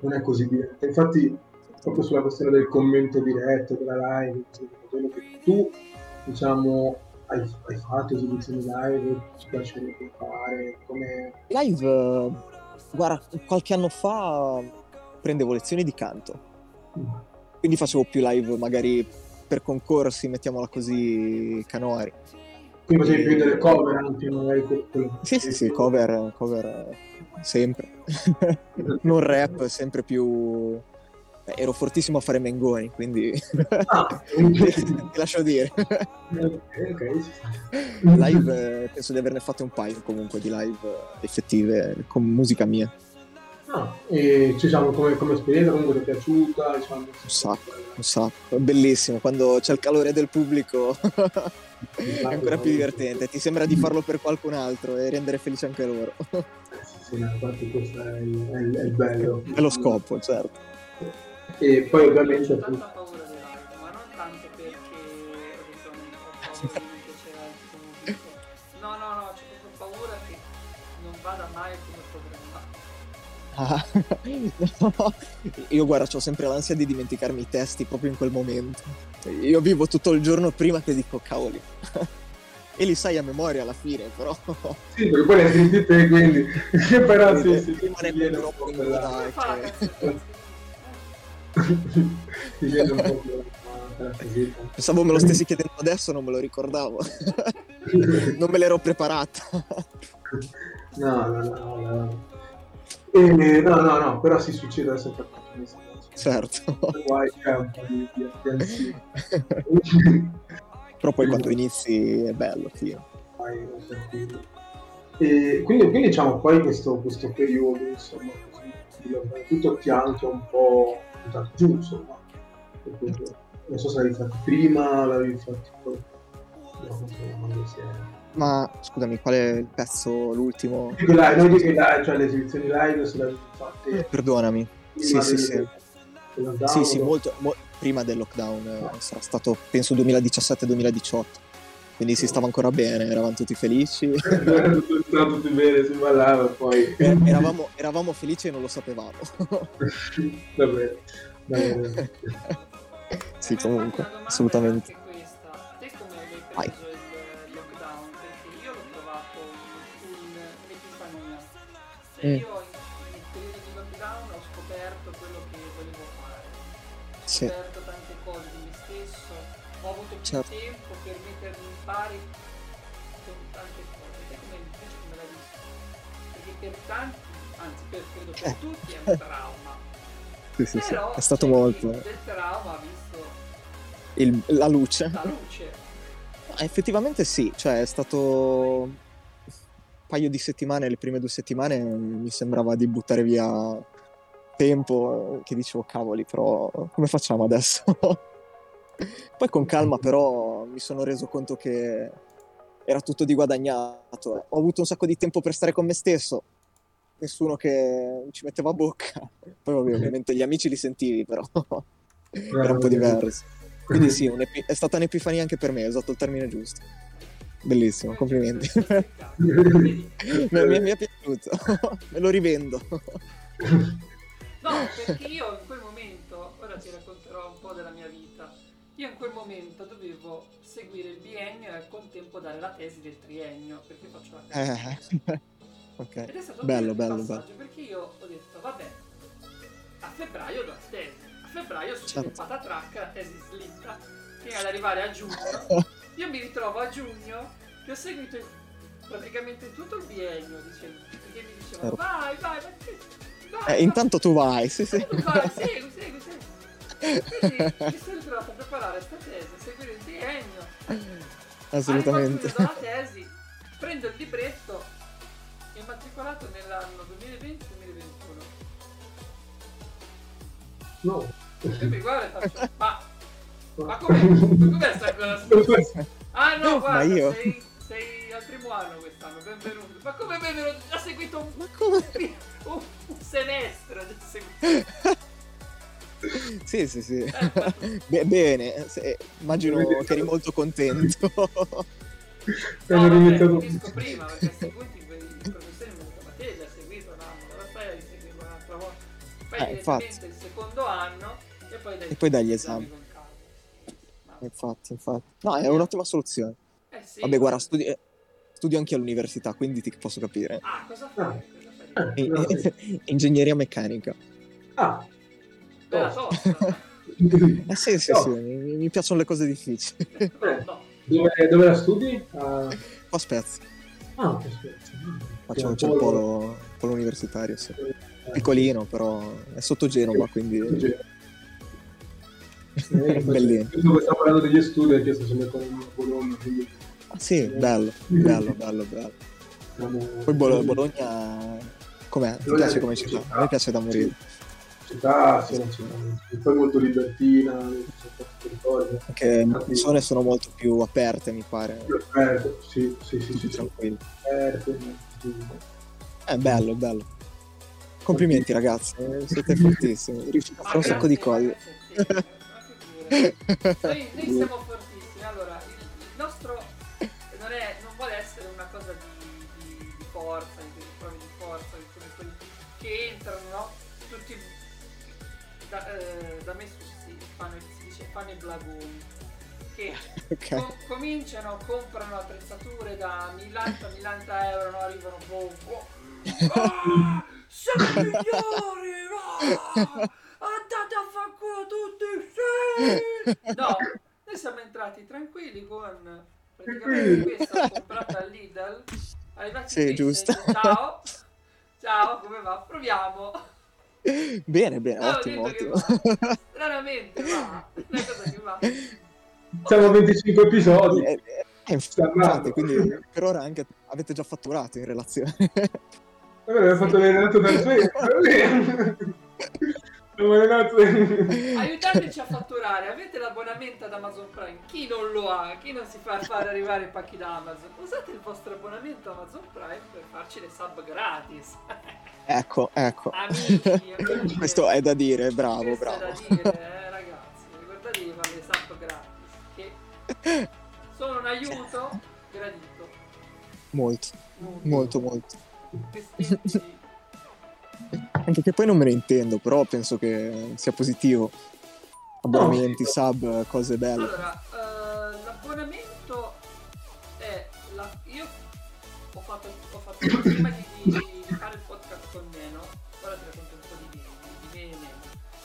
non è così diretto. Infatti, proprio sulla questione del commento diretto, della live, quello che tu, diciamo, hai, hai fatto esibizioni live, ci piacerebbe fare, come... Live, guarda, qualche anno fa prendevo lezioni di canto. Quindi facevo più live magari per concorsi, mettiamola così, canori. Quindi facevi più delle cover anche, magari quello- quello- Sì, sì, sì, cover, cover sempre. non rap, sempre più... eh, ero fortissimo a fare mengoni, quindi Ah, ti lascio dire. ok, ok, ci sta. Live, penso di averne fatte un paio comunque di live effettive con musica mia. Ah, e ci siamo come, come esperienza, comunque ti è piaciuta, diciamo. Un sacco, un sacco. È bellissimo, quando c'è il calore del pubblico è ancora più divertente. Ti sembra di farlo per qualcun altro e rendere felice anche loro. Sì, infatti questo è il, è il- è il bello. È lo scopo, certo. E poi Ho ovviamente tanta paura dei live, ma non tanto perché ho detto non ho paura di al pubblico. No, no, no, c'è proprio paura che non vada mai come programmato. Ah, no. Io guarda, ho sempre l'ansia di dimenticarmi i testi proprio in quel momento. Io vivo tutto il giorno prima che dico cavoli. e li sai a memoria alla fine, però. sì, perché poi le sentite te, quindi però sì, sì, Rimane ti viene un troppo po' fa che-? Ti un po'. Pensavo me lo stessi chiedendo adesso, non me lo ricordavo. non me l'ero preparata. No, no, no, no, no. E, no, no, no, però si succede adesso per certo. Guai, c'è un po' di, di attenzione. Però poi quando inizi è bello, sì. E quindi, quindi diciamo poi questo, questo periodo insomma così, tutto ti anche un po' buttato giù insomma non so se l'avevi fatto prima l'avevi fatto poi no, Ma scusami, qual è il pezzo, l'ultimo? Live, non dico live, cioè le esibizioni live se l'avevi fatte Perdonami. Sì, sì, sì. lockdown, Sì, sì, molto, mo- prima del lockdown, eh, sarà stato penso 2017-2018, quindi si stava ancora bene, eravamo tutti felici. Era tutto, stava tutto bene, si ballava poi. Eh, eravamo, eravamo felici e non lo sapevamo. Va bene. Va bene. sì, comunque, assolutamente. Te come hai preso il lockdown? Perché io l'ho trovato un- un'epifania. Cioè Mm. io in, nel periodo di lockdown ho scoperto quello che volevo fare. Sì. scoperto tante cose di me stesso, ho avuto più Certo. tempo pari con tante cose. Come invece come l'hai visto? Perché per tanti, anzi per, credo per Eh. tutti è un trauma. Sì, sì, sì. Però È stato molto. del trauma ha visto Il- la luce. la luce. Effettivamente sì, cioè è stato un paio di settimane, le prime due settimane mi sembrava di buttare via tempo, che dicevo cavoli, però come facciamo adesso? Poi con calma però mi sono reso conto che era tutto di guadagnato. Ho avuto un sacco di tempo per stare con me stesso, nessuno che ci metteva a bocca. Poi vabbè, ovviamente gli amici li sentivi, però era un po' diverso. Quindi sì, è stata un'epifania anche per me, ho usato il termine giusto. Bellissimo, complimenti. Mi, mi- mi è piaciuto, me lo rivendo. No, perché io io in quel momento dovevo seguire il biennio e al contempo dare la tesi del triennio, perché faccio la tesi. Eh, ok, Ed è stato bello, bello, passaggio, perché io ho detto, vabbè, a febbraio do la tesi, a febbraio succede Certo. patatrac, la tesi slitta, fino ad arrivare a giugno, io mi ritrovo a giugno che ho seguito il- praticamente tutto il biennio, dicendo, perché mi dicevano, Certo. vai, vai, vai, vai, Eh, intanto tu vai, sì, sì. tu vai, segui, segui, segui. Quindi mi sono ritrovato a preparare questa tesi, a seguire il biennio, Assolutamente. Arrivo a giugno dalla tesi, prendo il libretto, immatricolato nell'anno 2020-2021. No. E mi guarda e faccio, ma, ma com'è? Com'è sta cosa? Ah no, guarda, io? sei, sei al primo anno quest'anno, benvenuto. Ma come benvenuto? Ha seguito un, Ma come? un, un semestre, ha seguito. Sì, sì, sì. Eh, Be- bene, se- immagino che eri molto contento. È no, finisco prima, perché a seguiti i professori mi hanno detto, ma te già seguito un anno, dove stai a riseguirlo un'altra volta? Poi Eh, infatti. il secondo anno e poi dai, E poi dai gli esami. Ma- Infatti, infatti. No, è un'ottima soluzione. Eh sì. Vabbè, guarda, studi- studio anche all'università, quindi ti posso capire. Ah, cosa fai? Cosa fai? Eh, no, sì. Ingegneria meccanica. Ah, Bella tosta. Eh sì, sì, No. sì, mi, mi piacciono le cose difficili. No, no. dove, dove la studi? Ah, Qua Spezia, ah aspetta. faccio Sì, c'è il un po' polo, polo universitario, sì. Eh, Piccolino, però è sotto Genova, quindi... Eh, Bellino. Sto parlando degli studi perché sto sempre con a Bologna, quindi Ah, sì, bello, bello, bello, bello. siamo... Poi Bolo- Bologna... Com'è? Ti piace come città? A me piace da morire. Città, sì, assolutamente. Poi molto libertina, cose. Anche le persone sono molto più aperte, mi pare. Più aperto, sì, sì, sì, sì, sì. tranquille. aperte, sì. È bello, bello. Complimenti ragazzi, eh, siete fortissimi. Riuscite a fare un sacco di cose. Noi, noi siamo fortissimi. Allora, il, il nostro non, è, non vuole essere una cosa di, di, di forza, di prove di forza, di come quelli che entrano, no? Da, eh, da me si, fanno, si dice fanno i blagoni. Che Ok. com- cominciano, comprano attrezzature da 1000-1000 euro, no? arrivano boh, boh. Ah, siamo migliori! Ah, andate a far culo tutti! Sì! No, noi siamo entrati tranquilli con praticamente questa comprata al Lidl. Arrivati Sì, qui, giusto. Ciao, ciao, come va? Proviamo. Bene, bene, No, ottimo, ottimo. va. Stranamente va. Una cosa che va. Siamo a 25 episodi. Eh, eh, Sta infatti, quindi per ora anche avete già fatturato in relazione. Vabbè, abbiamo fatto l'allenato da Aiutateci a fatturare, avete l'abbonamento ad Amazon Prime, chi non lo ha, chi non si fa fare arrivare i pacchi da Amazon, usate il vostro abbonamento Amazon Prime per farci le sub gratis. ecco, ecco. Amici, amiche. Questo è da dire, bravo, Questo bravo. è da dire, eh, ragazzi, ricordate di fare le sub gratis, che sono un aiuto gradito. Molto, molto, molto. Tempi- Anche che poi non me ne intendo, però penso che sia positivo. Abbonamenti, sub, cose belle. Allora, eh, l'abbonamento è la- io ho fatto, ho fatto prima di, di fare il podcast con Neno, ora ti racconto un po' di di me e Neno.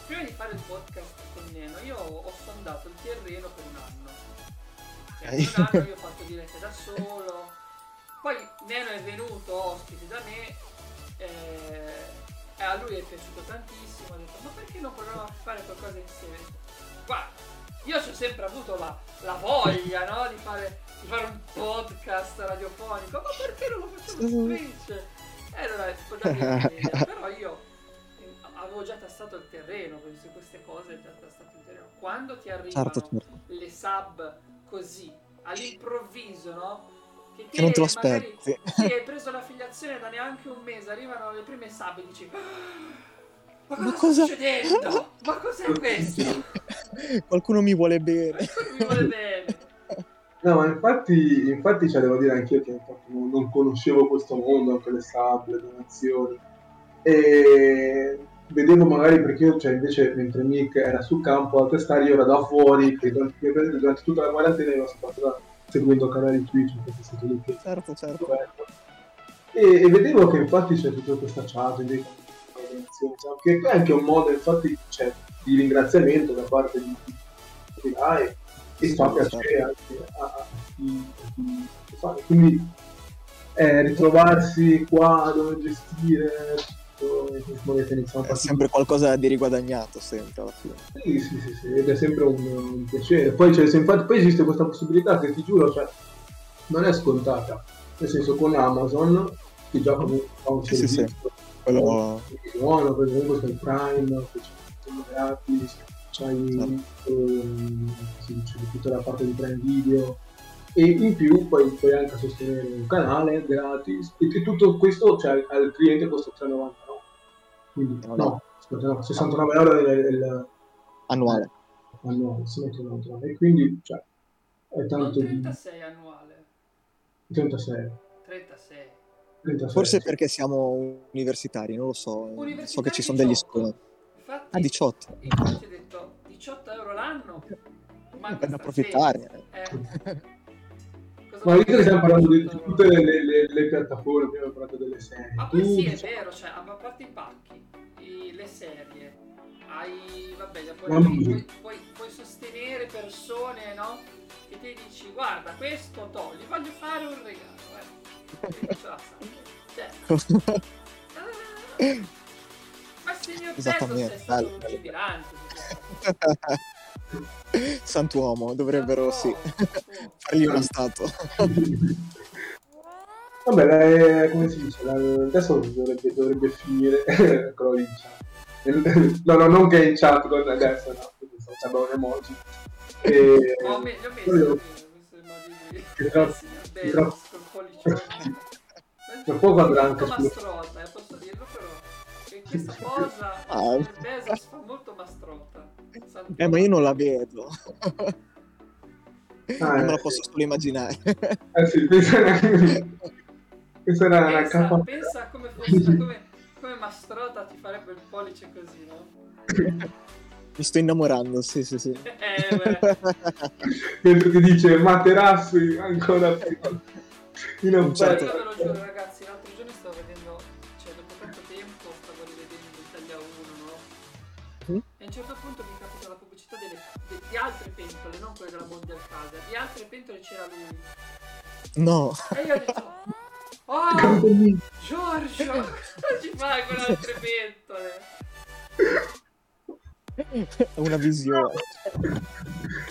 prima di fare il podcast con Neno, io ho sondato il terreno per un anno. Cioè, per un anno io ho fatto dirette da solo. Poi Neno è venuto ospite da me. Eh, e a lui è piaciuto tantissimo. Ha detto, ma perché non proviamo a fare qualcosa insieme? Guarda, io ho sempre avuto la, la voglia, no? Di fare, di fare un podcast radiofonico. Ma perché non lo facciamo su Twitch? E allora lì l'idea. Però io eh, avevo già tassato il terreno, quindi su queste cose già tassato il terreno. Quando ti arrivano Certo, certo. le sub così, all'improvviso, no? Che non te lo magari- aspetti. Sì, hai preso l'affiliazione da neanche un mese, arrivano le prime sub e dici "Ah, Ma cosa, Ma cosa- sta succedendo? Ma cos'è questo? Qualcuno mi vuole bene. Mi vuole bene. No, ma infatti, infatti cioè, devo dire anch'io che infatti, non, non conoscevo questo mondo, anche le sub, le donazioni. E vedevo magari perché io, cioè, invece, mentre Nick era sul campo a testare, io ero da fuori, che durante, durante tutta la quarantena ero stato là, seguendo canali Twitch, perché stato lì che Certo, certo. e, e vedevo che infatti c'è tutta questa chat dei cioè, che è anche un modo infatti c'è di ringraziamento da parte di chi dà e, e fa piacere anche a, chi, fa. quindi eh, ritrovarsi qua dove gestire È sempre qualcosa di riguadagnato, sempre alla fine. sì, sì, sì, sì, ed è sempre un, un piacere. Poi, c'è, se infatti, poi esiste questa possibilità che ti giuro, cioè, non è scontata. Nel senso, con Amazon, che già comunque fa un Sì, sì, servizio sì. Quello... buono, poi comunque c'è il Prime, c'è il gratis, c'hai Certo. ehm, si dice, tutta la parte di Prime Video. E in più poi puoi anche sostenere un canale gratis e che tutto questo cioè, al cliente costa 3,99 quindi No, no, no. aspetta, no, 69 euro è il- il- Annuale. annuale, un altro. e quindi cioè, è Non tanto di 36 annuale, 36, 36. 36. Forse perché siamo universitari, non lo so. So che ci sono degli 18. sconti. Infatti, Ah, 18. infatti ho detto 18 euro l'anno. Ma Per approfittare. Eh. Ma visto che stiamo parlando di 18 euro? tutte le, le- le- piattaforme, abbiamo parlato delle serie. Ma poi sì, è vero, cioè, a parte i pacchi, i- le serie, hai, vabbè, puoi, puoi- puoi- puoi sostenere persone, no? Che ti dici, guarda, questo to, gli voglio fare un regalo, eh. Cioè, ah, ma il signor Bezos è stato bello. lungimirante. Santuomo, dovrebbero sì, fargli una statua. Vabbè, la- come si dice, adesso dovrebbe, dovrebbe finire quello in chat. No, no, non che in chat con adesso, no, perché sto facendo un emoji. E... Ho me- li ho messo, messo immagini di tra- col pollicione. Tra poco andrà anche su- eh, posso dirlo però. Che questa cosa Ah. il Bezos fa molto mastrota. Santo- Eh, ma io non la vedo. Ah, non me la eh, posso solo immaginare. Eh sì, questa questa era Pensa, capa... pensa come fosse, come, come mastrota ti farebbe il pollice così, no? Mi sto innamorando, sì, sì, sì. Eh, beh. Mentre ti dice materassi ancora più in Un Io certo- ve lo giuro ragazzi, l'altro giorno stavo vedendo, cioè dopo tanto tempo stavo rivedendo Italia 1, no? Mm. E a un certo punto mi capita la pubblicità delle, de- di altre pentole, non quelle della Mondial Casa, di altre pentole c'era lui. No, E io ho detto, oh Giorgio, cosa ci fai con altre pentole? è una visione.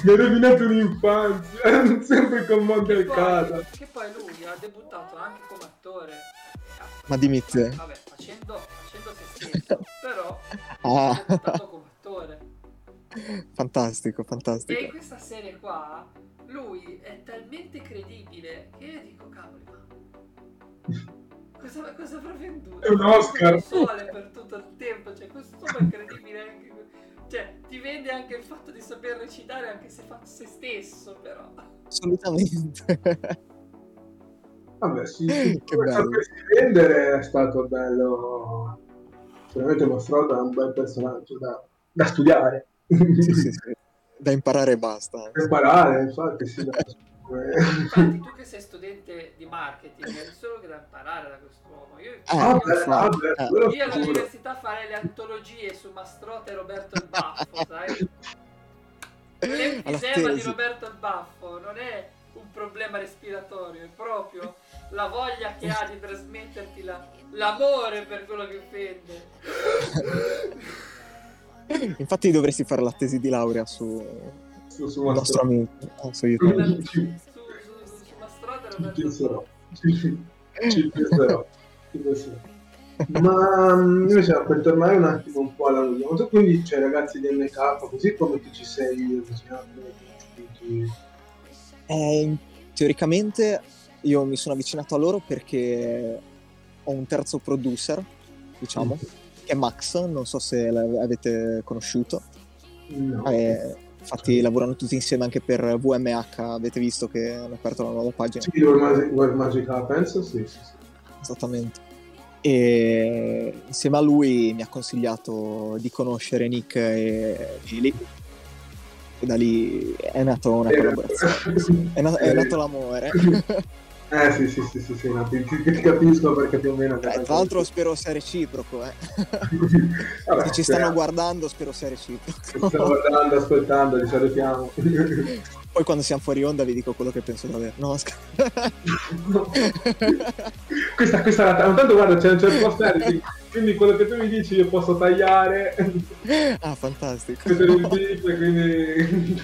Mi ha rovinato l'infanzia, sempre con Monte Che al poi, casa. che poi lui ha debuttato anche come attore. Ma dimmi te. Vabbè, facendo, facendo se stesso, però Ah. ha debuttato come attore. Fantastico, E in fantastico. questa serie qua lui è talmente credibile cosa, cosa avrà venduto? È un Oscar. Il sole per tutto il tempo, cioè questo è incredibile anche. Cioè, ti vende anche il fatto di saper recitare anche se fa se stesso, però. Assolutamente. Vabbè, sì, sì. Che come bello. sapersi vendere è stato bello. Sicuramente mostrato da un bel personaggio da, da studiare. sì, sì, sì. Da imparare e basta. Da imparare, infatti, sì, da- Infatti, tu che sei studente di marketing, hai solo che da imparare da quest'uomo. Io, Ah, io sicuro. all'università farei le antologie su Mastrota e Roberto il Baffo, sai? L'enfisema di. Roberto il Baffo non è un problema respiratorio, è proprio la voglia che ha di trasmetterti la- l'amore per quello che offende. Infatti dovresti fare la tesi di laurea su Su, su il nostro amico, su Mastrota e Ci penserò. Ci, ci penserò. Ci penserò. Ma mm, invece per tornare un attimo un po' alla musica, tu quindi cioè, ragazzi del make-up, così come ti ci sei avvicinato? Eh, teoricamente io mi sono avvicinato a loro perché ho un terzo producer, diciamo, che è Max, non so se l'avete conosciuto. No. Eh, infatti lavorano tutti insieme anche per VMH, avete visto che hanno aperto la nuova pagina. Sì, Where Magic, Where Magic Happens, sì, sì, sì. Esattamente. E insieme a lui mi ha consigliato di conoscere Nick e Billy. E da lì è nata una collaborazione. È, na- è nato l'amore. Eh sì, sì, sì, sì, sì, no, ti, ti- ti capisco perché più o meno... Eh, tra l'altro spero sia reciproco, eh. Vabbè, Se ci stanno guardando spero sia Ci reciproco. stanno guardando, ascoltando, li salutiamo. Poi quando siamo fuori onda vi dico quello che penso davvero. No, scher- questa, questa è la... Tanto guarda, c'è, c'è il post editing, quindi quello che tu mi dici io posso tagliare, ah, fantastico. mettere il beat, quindi...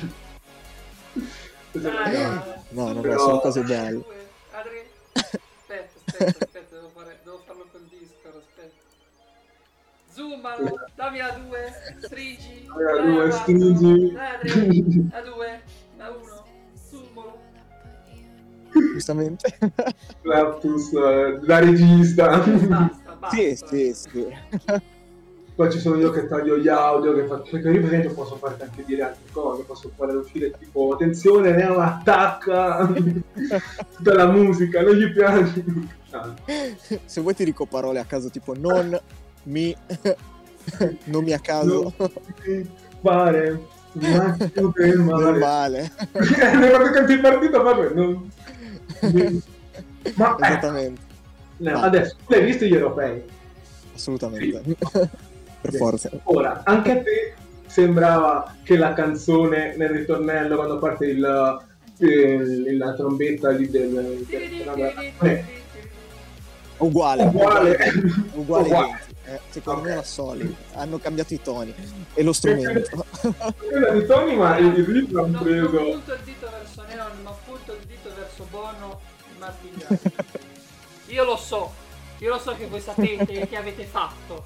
No, no, Però- no, sono cose belle. Aspetta, devo, fare- devo farlo col Discord, aspetta. Zoomalo, dammi la 2, stringi. La due, quattro, stringi. Dai Adri, la 2, la 1, zoomalo. Giustamente. Laptus, eh, la regista. Basta, basta. sì, sì, sì. Poi ci sono io che taglio gli audio, che faccio... Perché io per esempio posso farti anche dire altre cose, posso fare uscire tipo attenzione, Neo attacca tutta la musica, non gli piace. Se vuoi ti dico parole a caso tipo non mi nomi a caso non fare un attimo del male. normale. Quando canti il partito vabbè, non... Ma eh, Esattamente, no, Vai. adesso tu hai visto gli europei. assolutamente. per forza. Ora, anche a te sembrava che la canzone nel ritornello quando parte il, il- la trombetta lì del, del- eh, Uguale, uguale uguale, Uguale. Eh, secondo Ok. me era solida. Hanno cambiato i toni e lo strumento. di Tony ma il ritmo Non, hanno non preso punto il dito verso Neon, ma punto il dito verso Bono e Martin Garrix. Io lo so, io lo so che voi sapete che avete fatto.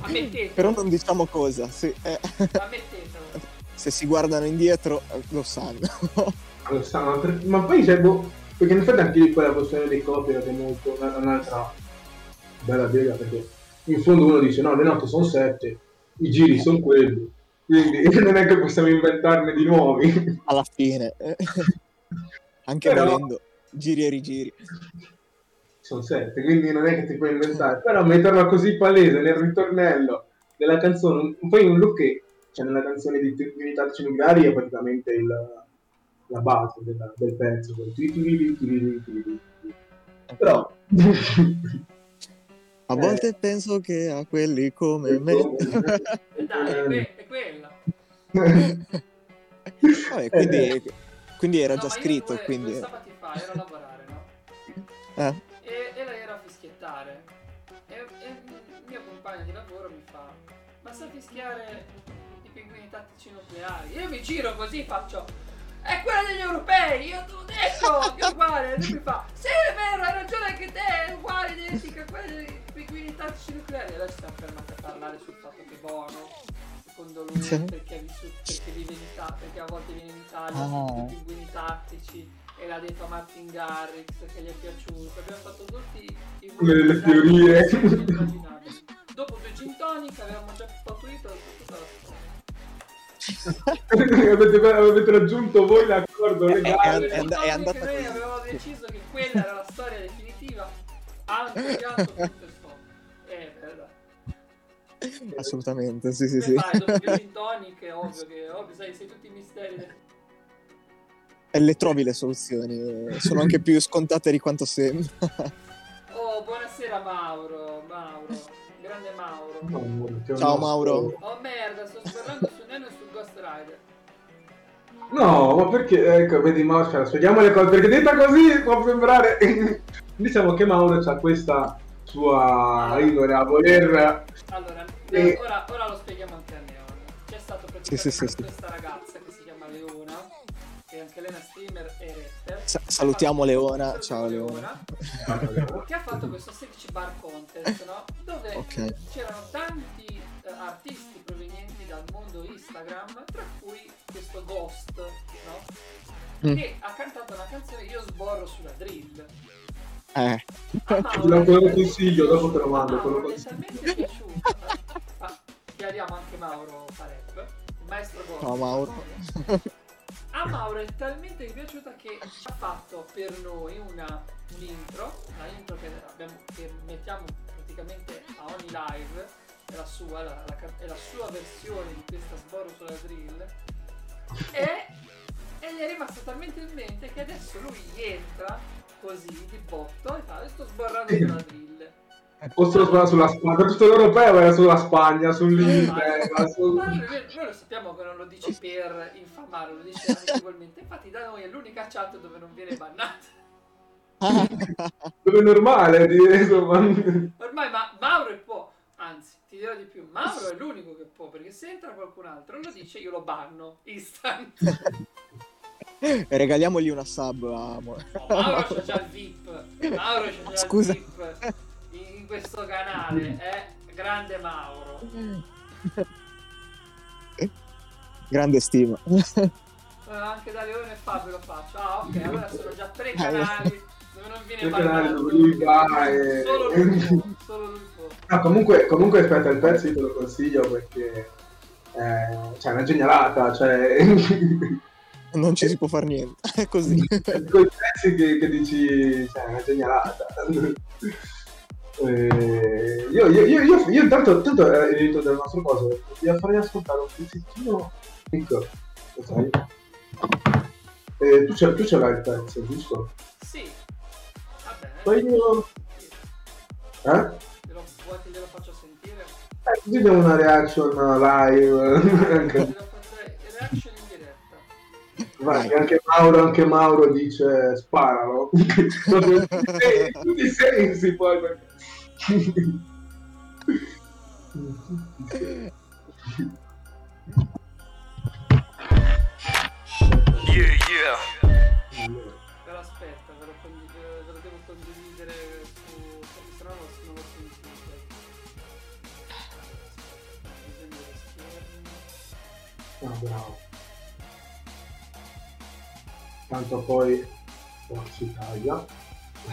Ammettetelo, Però non diciamo cosa. sì, eh, ammettetelo. se si guardano indietro eh, lo sanno. lo sanno, ma poi c'è boh, perché in effetti anche lì poi la questione dei copyright è molto una- un'altra bella piega perché in fondo uno dice no le note sono sette i giri sono quelli quindi non è che possiamo inventarne di nuovi Alla fine. Anche Però- volendo. Giri e rigiri. sono sette quindi non è che ti puoi inventare però metterla così palese nel ritornello della canzone un- poi un look che cioè nella canzone di Unità Nucleari è praticamente il- la base della- del pezzo quel però A Eh. volte penso che a quelli come me. Eh, Dai, è, que- è quella. Vabbè, quindi, quindi era No, già scritto, due- quindi... due sabati fa ero a lavorare, no? Eh, E, e lei era a fischiettare. E, e il mio compagno di lavoro mi fa: Ma sa fischiare i pinguini tattici nucleari? Io mi giro così faccio. È quella degli europei, io te l'ho detto, che è uguale. Lui mi fa: Sì, è vero, hai ragione anche te, è uguale, identica a quella dei pinguini tattici nucleari. E adesso siamo fermati a parlare sul fatto che Bono, secondo lui, Sì. perché, ha vissuto, perché vive in Italia, perché a volte viene in Italia, Ah. i pinguini tattici e l'ha detto a Martin Garrix che gli è piaciuto. Abbiamo fatto tutti i Le- teorie. Dopo due gin tonic avevamo già fatturito tutta la storia. Avete, avete raggiunto voi l'accordo Eh, legale è and- è andata così. avevamo deciso che quella era la storia definitiva. Anche pianto tutto stop. Eh, bella. assolutamente, sì, sì, sì. fai? Gin tonic è ovvio che, ovvio, sai, sei tutti i misteri. E le trovi le soluzioni, sono anche più scontate di quanto sembra. Oh, buonasera Mauro, Mauro, grande Mauro. È Ciao, nostro- Mauro. Oh merda, sto sparando No, ma perché, ecco, vedi Mauro, aspetta, spieghiamo le cose, perché detta così può sembrare... diciamo che Mauro ha questa sua indole a voler... Allora, E- ora, ora lo spieghiamo anche a Neon. C'è stato praticamente Sì, sì, sì, sì. questa ragazza che si chiama Leona, che è anche lei una streamer e rapper. Sa- salutiamo Leona, Salutiamo ciao Leona. Che ha fatto questo 16 bar contest, no? Dove Ok. c'erano tanti eh, artisti provenienti dal mondo Instagram, tra cui questo Ghost, no? Mm. Che ha cantato una canzone Io sborro sulla drill. Eh, A Te lo consiglio, dopo te lo mando. Mauro consiglio. talmente piaciuto. Ah, chiariamo anche Mauro Parep, il maestro Ghost. Ciao, Mauro. A Mauro è talmente piaciuta che ha fatto per noi una un'intro, una intro che, abbiamo, che mettiamo praticamente a ogni live, è la sua, la, la è la sua versione di questa sborro sulla drill. E, e gli è rimasto talmente in mente che adesso lui entra così di botto e fa sto sborrando sulla drill. O se lo sbaglio sulla Spagna, per tutto l'europeo era sulla Spagna, sull'Inghilterra, su... Ma noi, noi lo sappiamo che non lo dice per infamare, lo dice amichevolmente. Infatti da noi è l'unica chat dove non viene bannato. dove è normale dire, insomma. Ormai ma Mauro può, anzi ti dirò di più, Mauro è l'unico che può, perché se entra qualcun altro lo dice io lo banno, instant. E regaliamogli una sub a Mo- No, Mauro c'ha già il VIP, Mauro c'ha già Scusa. il VIP in questo canale, è grande Mauro. Grande stima. Eh, Anche da Leone e Fabio lo faccio. Ah ok, allora sono già tre canali dove non viene e- Solo può, solo lui può. Ah, comunque, comunque aspetta, il pezzo io te lo consiglio perché eh, cioè, è una genialata, cioè Non ci si può fare niente. È così. quei pezzi che, che dici, cioè, è una genialata. Eh, io, io, io, io, io intanto, intanto eh, il del nostro coso, vi farei ascoltare un pezzettino piccolo, lo sai? Eh, tu, ce, tu ce l'hai il pezzo, giusto? Sì. Va bene. Poi io... Eh? Vuoi che glielo faccio sentire? Eh, così abbiamo una reaction live. reaction in diretta. vai, anche Mauro, anche Mauro dice sparalo. In tutti i sen- in tutti i sensi poi. perché- Yeah, yeah. Ah, bravo. Tanto poi Forza Italia.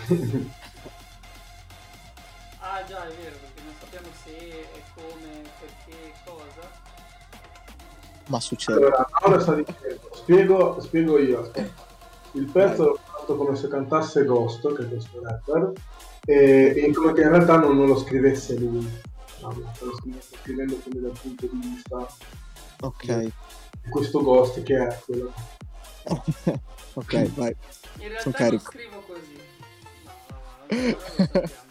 Ah già, è vero, perché non sappiamo se e come, perché, cosa. Ma succede. Allora, Mauro sta dicendo, spiego, spiego io. aspetta. Il pezzo l'ho fatto come se cantasse Ghost, che è questo rapper, e, e come che in realtà non, non lo scrivesse lui. No, lo scrivesse scrivendo come dal punto di vista Ok. questo Ghost che è quello. ok, vai. In Sono realtà non carico. scrivo così. No, no, lo sappiamo.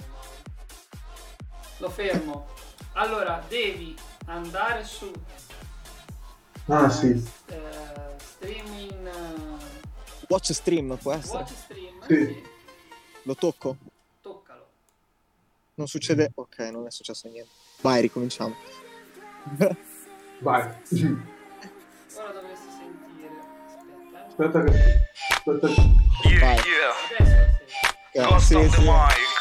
Lo fermo. Allora, devi andare su Ah eh, sì, eh, streaming eh, Watch stream può essere. watch stream, Sì. sì, Lo tocco? toccalo. Non succede? Ok, non è successo niente. Vai, ricominciamo. vai. Ora dovresti sentire. Aspetta. Aspetta eh. che... Aspetta che... Yeah, Vai. yeah. Sì. Ok, Ghost sì, on the sì. mic.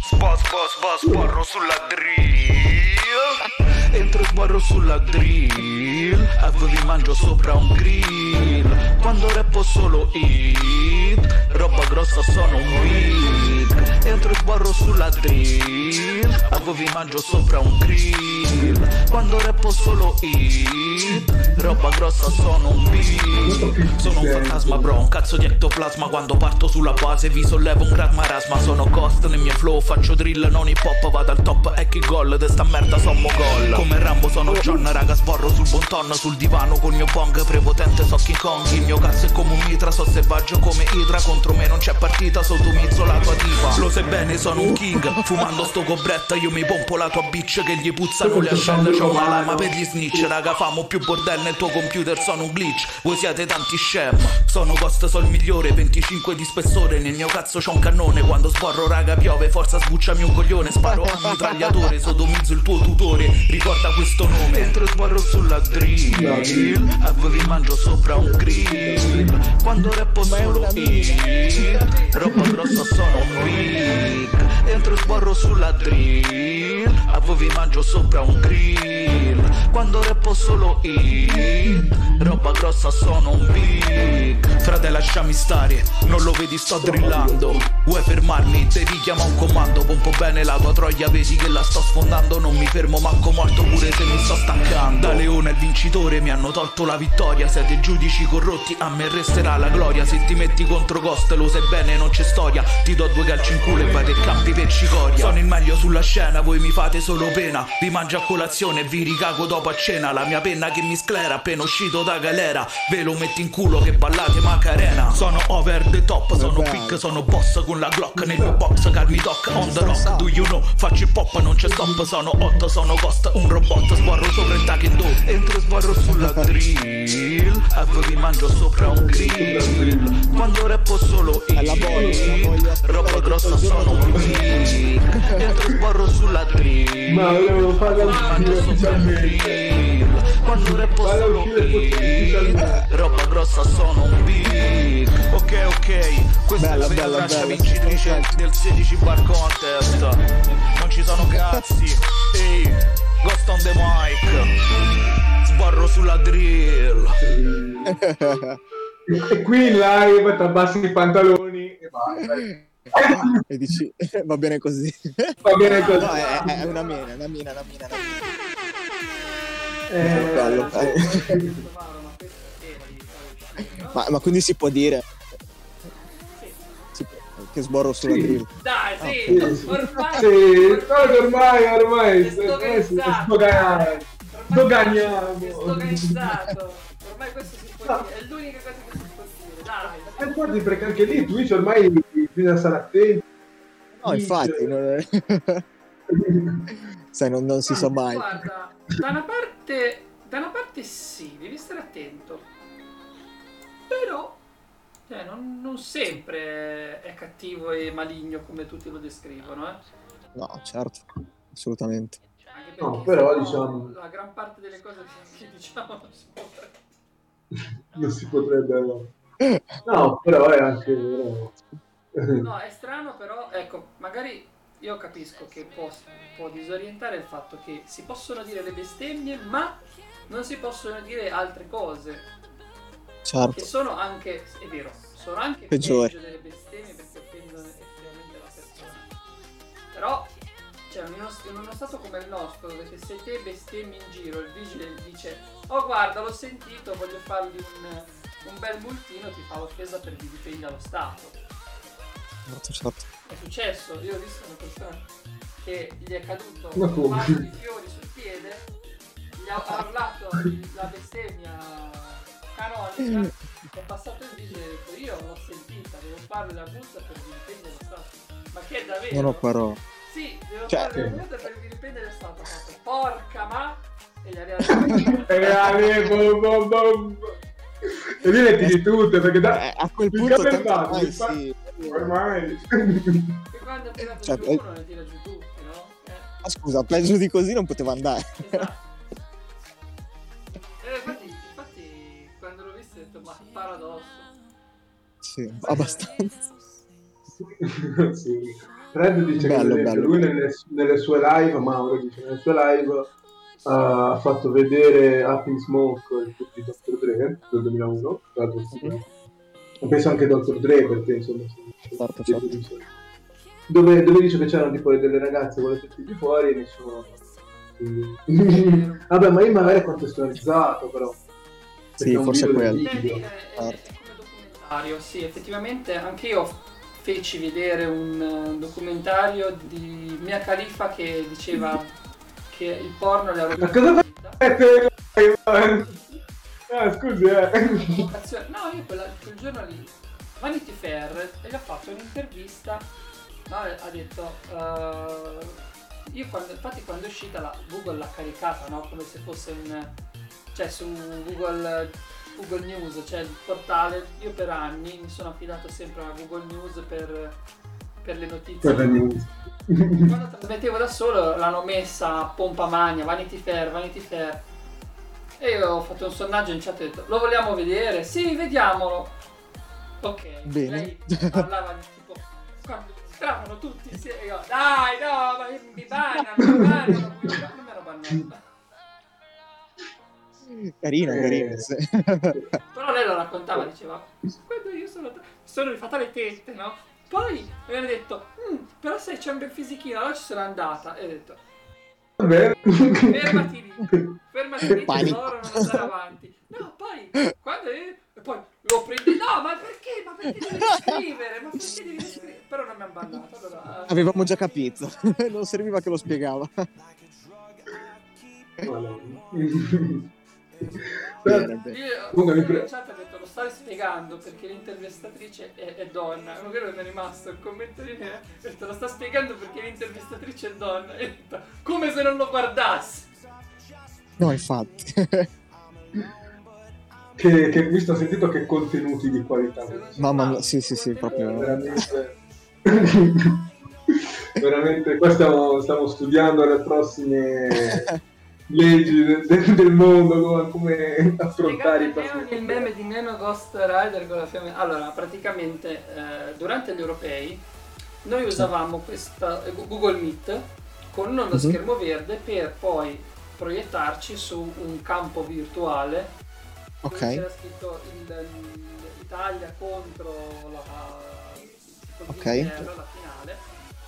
Spa, spa, spa, sparro sulla drill. Entro e sbarro sulla drill. E vi mangio sopra un grill. Quando rappo solo hit. Roba grossa sono un beat. Entro e sbarro sulla drill. E vi mangio sopra un grill. Quando rappo solo hit. Roba grossa sono un beat. Sono un fantasma bro, un cazzo di ectoplasma Quando parto sulla base vi sollevo un gran marasma Sono Ghost nei miei flow Faccio drill, non hip hop, vado al top E chi gol, de sta merda sommo gol Come Rambo sono John, raga sborro sul bon ton Sul divano col mio bong, prepotente so King Kong Il mio cazzo è come un mitra, so selvaggio come Idra Contro me non c'è partita, sodomizzo la tua tipa Lo sai bene, sono un king Fumando sto cobretta, io mi pompo la tua bitch Che gli puzzano le ascelle, c'ho una lama per gli snitch Raga famo più bordel nel tuo computer, sono un glitch. Voi siete tanti scem Sono ghost, so il migliore, 25 di spessore. Nel mio cazzo c'ho un cannone Quando sborro raga piove, forza sbucciami un coglione. Sparo a un mitragliatore, sodomizzo il tuo tutore. Ricorda questo nome. Mentre sborro sulla drill A voi vi mangio sopra un grill. Quando rappo solo io Roba grossa sono un big Entro e sborro sulla drill. A voi vi mangio sopra un grill. Quando rappo solo io Roba grossa sono un big. Frate lasciami stare. Non lo vedi sto drillando. Vuoi fermarmi? Te richiama un comando. Pompo bene la tua troia Vedi che la sto sfondando. Non mi fermo manco morto pure se mi sto staccando. Da leone il vincitore mi hanno tolto la vittoria. Siete giudici corrotti A me resterà la gloria. Se ti metti contro Ghost lo sai bene non c'è storia. Ti do due calci in culo e vai te campi per cicoria. Sono il meglio sulla scena Voi mi fate solo pena. Vi mangio a colazione e vi ricago dopo a cena. La mia penna che mi sclera Appena uscito da galera. Ve lo metti in culo che ballate Macarena. Sono over the top Sono pick Sono boss con la Glock. Nel mio box Calmi doc. On the rock Do you know? Faccio il pop non c'è stop. Sono hot Sono ghost Un robot. Sborro sopra il tackendo Entro e sborro sulla drill. A voi vi mangio sopra un grill. Quando rappo solo voglia. Roba grossa sono un big Entro e sborro sulla drill Ma volevo farla uscire ufficialmente. Quando rappo io ufficialmente. Roba grossa sono un big Ok ok Questa Bella, è la traccia bella. vincitrice del 16 bar contest Non ci sono cazzi Ehi Ghost on the mic Sbarro sulla drill E qui in live ti abbassi i pantaloni e basta. e dici, va bene così. Va bene così. No, è, è una mina, una mina, una mina. Una mina. Eh, Bello, bello. Ma? Ma, ma quindi si può dire che sborro sulla Sì. drill? Dai, sì, Sì, sì. ormai... Sì, ormai, ormai, ormai, sdoganiamo. Ormai questo si può dire, è l'unica cosa che si può dire, dai. E guardi perché anche lì Twitch ormai bisogna stare attenti. No, infatti, non- sai, non, non si sa mai. Guarda, da una parte, da una parte sì, devi stare attento. Però, cioè, non, non sempre è cattivo e maligno come tutti lo descrivono, eh. No, certo, assolutamente. No, però, diciamo- La gran parte delle cose che diciamo non si può fare. Non si potrebbe... no. Però è anche vero. No, è strano, però, ecco, magari io capisco che può, può disorientare il fatto che si possono dire le bestemmie, ma non si possono dire altre cose. Che Certo, sono anche, è vero, sono anche Peggiori. peggio delle bestemmie perché offendono effettivamente la persona. Però, cioè, in uno, in uno stato come il nostro, dove se- se te bestemmi in giro, il vigile dice, oh guarda, l'ho sentito, voglio fargli un, un bel multino, ti fa l'offesa per vilipendio allo Stato. certo, certo. È successo, io ho visto una persona che gli è caduto Ma un mazzo di fiori sul piede, gli ha parlato la bestemmia canonica, è passato il vigile e ha detto io l'ho sentita, devo fare la multa per vilipendio dello Stato. Ma che è davvero? Non ho parole. Sì, devo Cioè- fare la multa per vilipendio dello Stato. Porca ma... E gli ha rialzato E lì le tiri tutte perché da... Eh, a quel punto tanto fatto, ormai fa- sì. Ormai. E quando Cioè, eh. uno, ne tira giù tutti, no? Eh. Ma scusa, peggio di così non poteva andare. Esatto. Eh, infatti, infatti, quando l'ho visto ho detto, ma paradosso. Sì, abbastanza. sì. Red dice Bello, che bello. lui nelle, nelle sue live, Mauro dice nelle sue live ha fatto vedere Up in Smoke il film di Dr. Dre del 2001 tra l'altro, Mhm. penso anche Dr. Dre perché insomma Certo, certo. dove, dove dice che c'erano tipo delle ragazze con le tette di fuori e nessuno quindi... vabbè ma io magari è contestualizzato però Sì, Perché è un forse quello. è, è come documentario, sì, effettivamente anche io feci vedere un eh, documentario di Mia Khalifa che diceva che il porno le ha Ma cosa vita. Ah, scusi, eh. No, io quella- quel giorno lì, Vanity Fair, e gli ha fatto un'intervista, no, ha detto, eh, io quando, infatti quando è uscita la, Google l'ha caricata, no, come se fosse un, cioè su Google, Google News, cioè il portale, io per anni mi sono affidato sempre a Google News per, per le notizie. Guarda, news. Quando trasmettevo da solo l'hanno messa a pompa magna, Vanity Fair, Vanity Fair. E io ho fatto un sondaggio in chat e ho detto, lo vogliamo vedere? Sì, vediamolo. Ok, Bene. lei parlava di tipo, quando stavano tutti insieme, io, dai, no, ma mi bannano, mi bannano, mi bannano, non mi ero bannato. Carino, Eh. carino. sì. Però lei lo raccontava, diceva, quando io sono, mi sono rifatta le tette, no? Poi mi avevano detto, "Mm, però sai c'è un bel fisichino, allora ci sono andata. E ho detto, Vabbè. fermati lì, fermati lì, Panico. tesoro, non andare avanti. No, poi, quando io, e poi lo prendi, no, ma perché, ma perché devi scrivere, ma perché devi scrivere? Però non mi hanno bannato, allora... eh. Avevamo già capito, non serviva che lo spiegava. Bene. Io Comunque mi in pre- chat ho detto lo stai spiegando perché l'intervistatrice è, è donna. Non credo che è rimasto il commento di me. Ho detto lo sta spiegando perché l'intervistatrice è donna. E ho detto, come se non lo guardassi. No, infatti. che, che visto ho sentito che contenuti di qualità. Mamma mia, sì, sì, sì, proprio- Veramente. Veramente, qua stiamo, stiamo studiando le prossime leggi del, del- mondo, come, come affrontare i prossimi il meme di Neno Ghost Rider con la fiamma. Allora, praticamente eh, durante gli europei noi usavamo questa eh, Google Meet con uno Mhm. schermo verde per poi proiettarci su un campo virtuale dove Ok. c'era scritto il- l'Italia contro la, Ok. l'Inghilterra, la finale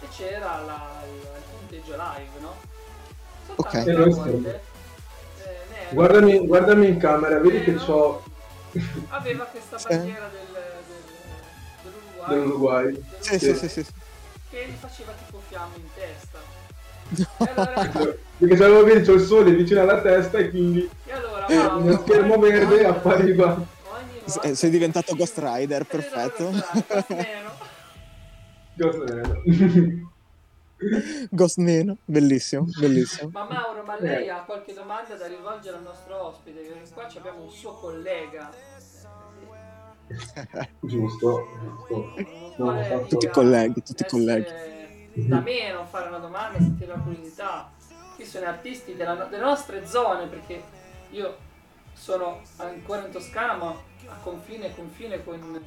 e c'era la- il punteggio live, no? Ok. Eh, volte, schermo. eh, Guardami, guardami in camera, vedi che ho aveva questa Sì. bandiera del, del, dell'Uruguay, dell'Uruguay. Sì, sì, sì, sì. che gli faceva tipo fiamme in testa. E allora, Perché sapevo che c'ho il sole vicino alla testa e quindi e allora uno schermo verde appariva. Ogni S- volta- eh, Sei diventato Ghost Rider, perfetto. questo, nero. Ghost Neno, bellissimo, bellissimo. Ma Mauro, ma lei ha qualche domanda da rivolgere al nostro ospite? Perché Qua ci abbiamo un suo collega. Giusto, No, fatto- Tutti colleghi, tutti colleghi. Da me non fare una domanda, sentire la curiosità. Qui sono artisti della no- delle nostre zone, perché io sono ancora in Toscana, ma a confine, confine con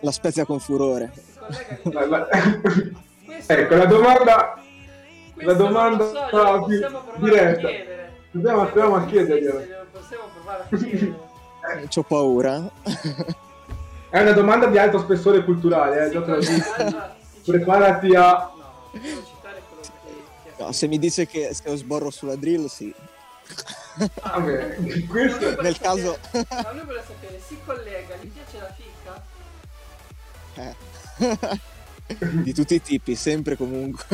La spezia con furore. Ma- ma- Ecco, la domanda la domanda lo so, glielo più possiamo provare diretta. a chiedere. Proviamo- proviamo a chiederglielo. possiamo provare a chiedere. C'ho paura. è una domanda di alto spessore culturale, eh, già te lo. Allora, Preparati a No, devo citare quello che... che- No, se mi dice che se ho sborro sulla drill, sì. Ah, lui questo- Nel sapere- caso- No, lui vuole sapere, si collega, gli piace la fica? Eh. Di tutti i tipi, sempre comunque.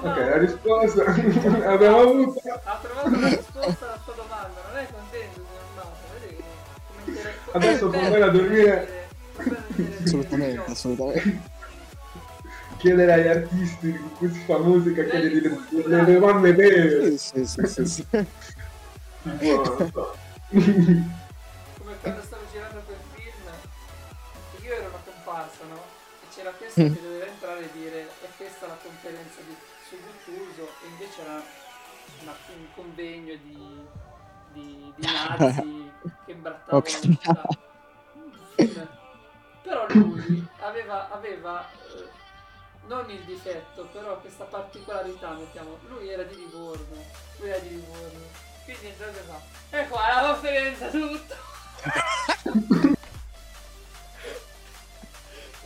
Ok, la risposta abbiamo avuto. Ha trovato la risposta alla tua domanda, non è contento, signor Mauro? Adesso può andare a dormire. Assolutamente, assolutamente. Chiedere agli artisti con cui si fa musica, chiedere le, le, le donne vere. Sì, sì, sì, sì, sì. Che doveva entrare e dire è questa la conferenza di, su Guttuso e invece era una- un convegno di, di, di nazi che imbrattavano Ok. la città Un film. però lui aveva, aveva eh, non il difetto però questa particolarità mettiamo lui era di Livorno lui era di Livorno quindi entrate qua ecco alla conferenza tutto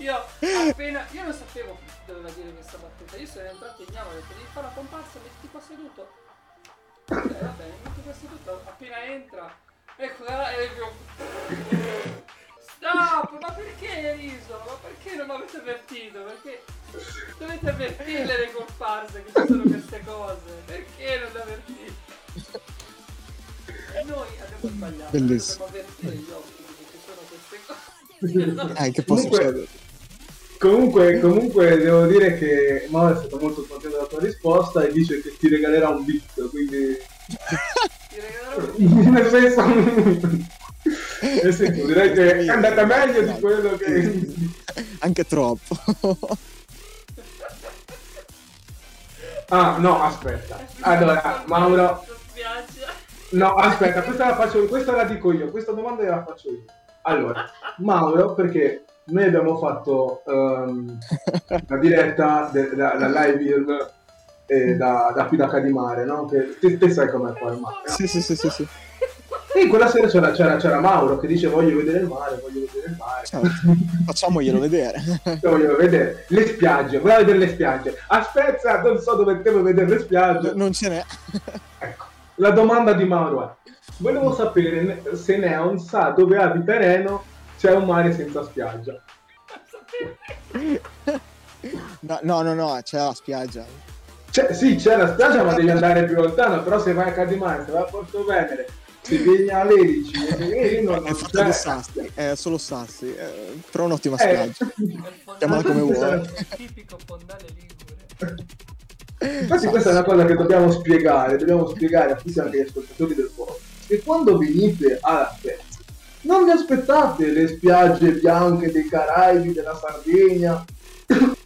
Io appena. Io non sapevo che doveva dire questa battuta. Io sono entrato in e ho detto devi fare la comparsa, metti qua seduto. Ok, va bene, metti qua seduto. Appena entra. Ecco, là, e io. No, ma perché hai riso? Ma perché non mi avete avvertito? Perché dovete avvertirle le comparse che ci sono queste cose? Perché non le avvertite? E noi abbiamo sbagliato, Bellissimo. dobbiamo avvertire gli ospiti che ci sono queste cose. Eh, che può succedere? Comunque, comunque devo dire che Mauro è stato molto contento della tua risposta e dice che ti regalerà un beat, quindi Ti regalerò un nel senso nel senso direi che è andata meglio di quello che Anche troppo. Ah, no, aspetta. Allora, Mauro, no, aspetta, questa la faccio questa la dico io, questa domanda la faccio io. Allora, Mauro, perché noi abbiamo fatto ehm, la diretta de- da, da live Ilm, eh, da, da qui da Cadimare, no? Che te, te sai com'è qua il mare. no? sì, sì, sì, sì, sì. E quella sera c'era, c'era, c'era Mauro che dice voglio vedere il mare, voglio vedere il mare, Certo. Facciamoglielo vedere. voglio vedere le spiagge, voglio vedere le spiagge. Aspetta, non so dove devo vedere le spiagge. Non ce n'è. Ecco, la domanda di Mauro è, volevo sapere se Neon sa dove abita Reno c'è un mare senza spiaggia. No, no, no, no, c'è la spiaggia. Cioè, sì, c'è la spiaggia, ma devi andare più lontano, però se vai a Cadimare, se vai a Porto Venere, se vieni a Lerici, non È fatta c'è- di sassi, è solo sassi, eh, però un'ottima Eh, spiaggia. È il Chiamala come vuoi. il tipico fondale ligure. Infatti questa è una cosa che dobbiamo spiegare, dobbiamo spiegare a tutti anche gli ascoltatori del fuoco. Che quando venite alla festa, non vi aspettate le spiagge bianche dei Caraibi, della Sardegna.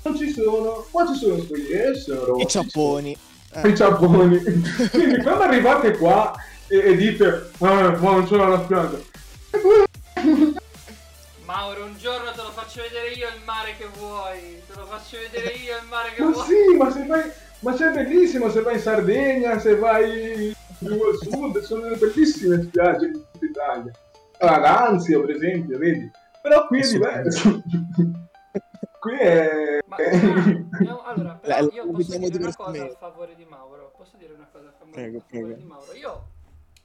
Non ci sono, qua ci sono e sono I ciapponi. Eh, i ciapponi. Quindi quando arrivate qua e, e dite, ah, ma non c'è la spiaggia. Mauro, un giorno te lo faccio vedere io il mare che vuoi. Te lo faccio vedere io il mare che Ma vuoi. sì, ma se vai, ma c'è bellissimo se vai in Sardegna, se vai più al sud, sono delle bellissime spiagge in tutta Italia. Anzio, per esempio, vedi? Però qui è diverso. qui è... Ma no, allora, però La- io posso dire una cosa a favore di Mauro. Posso dire una cosa a favore, Prego, a favore prego. di Mauro. Io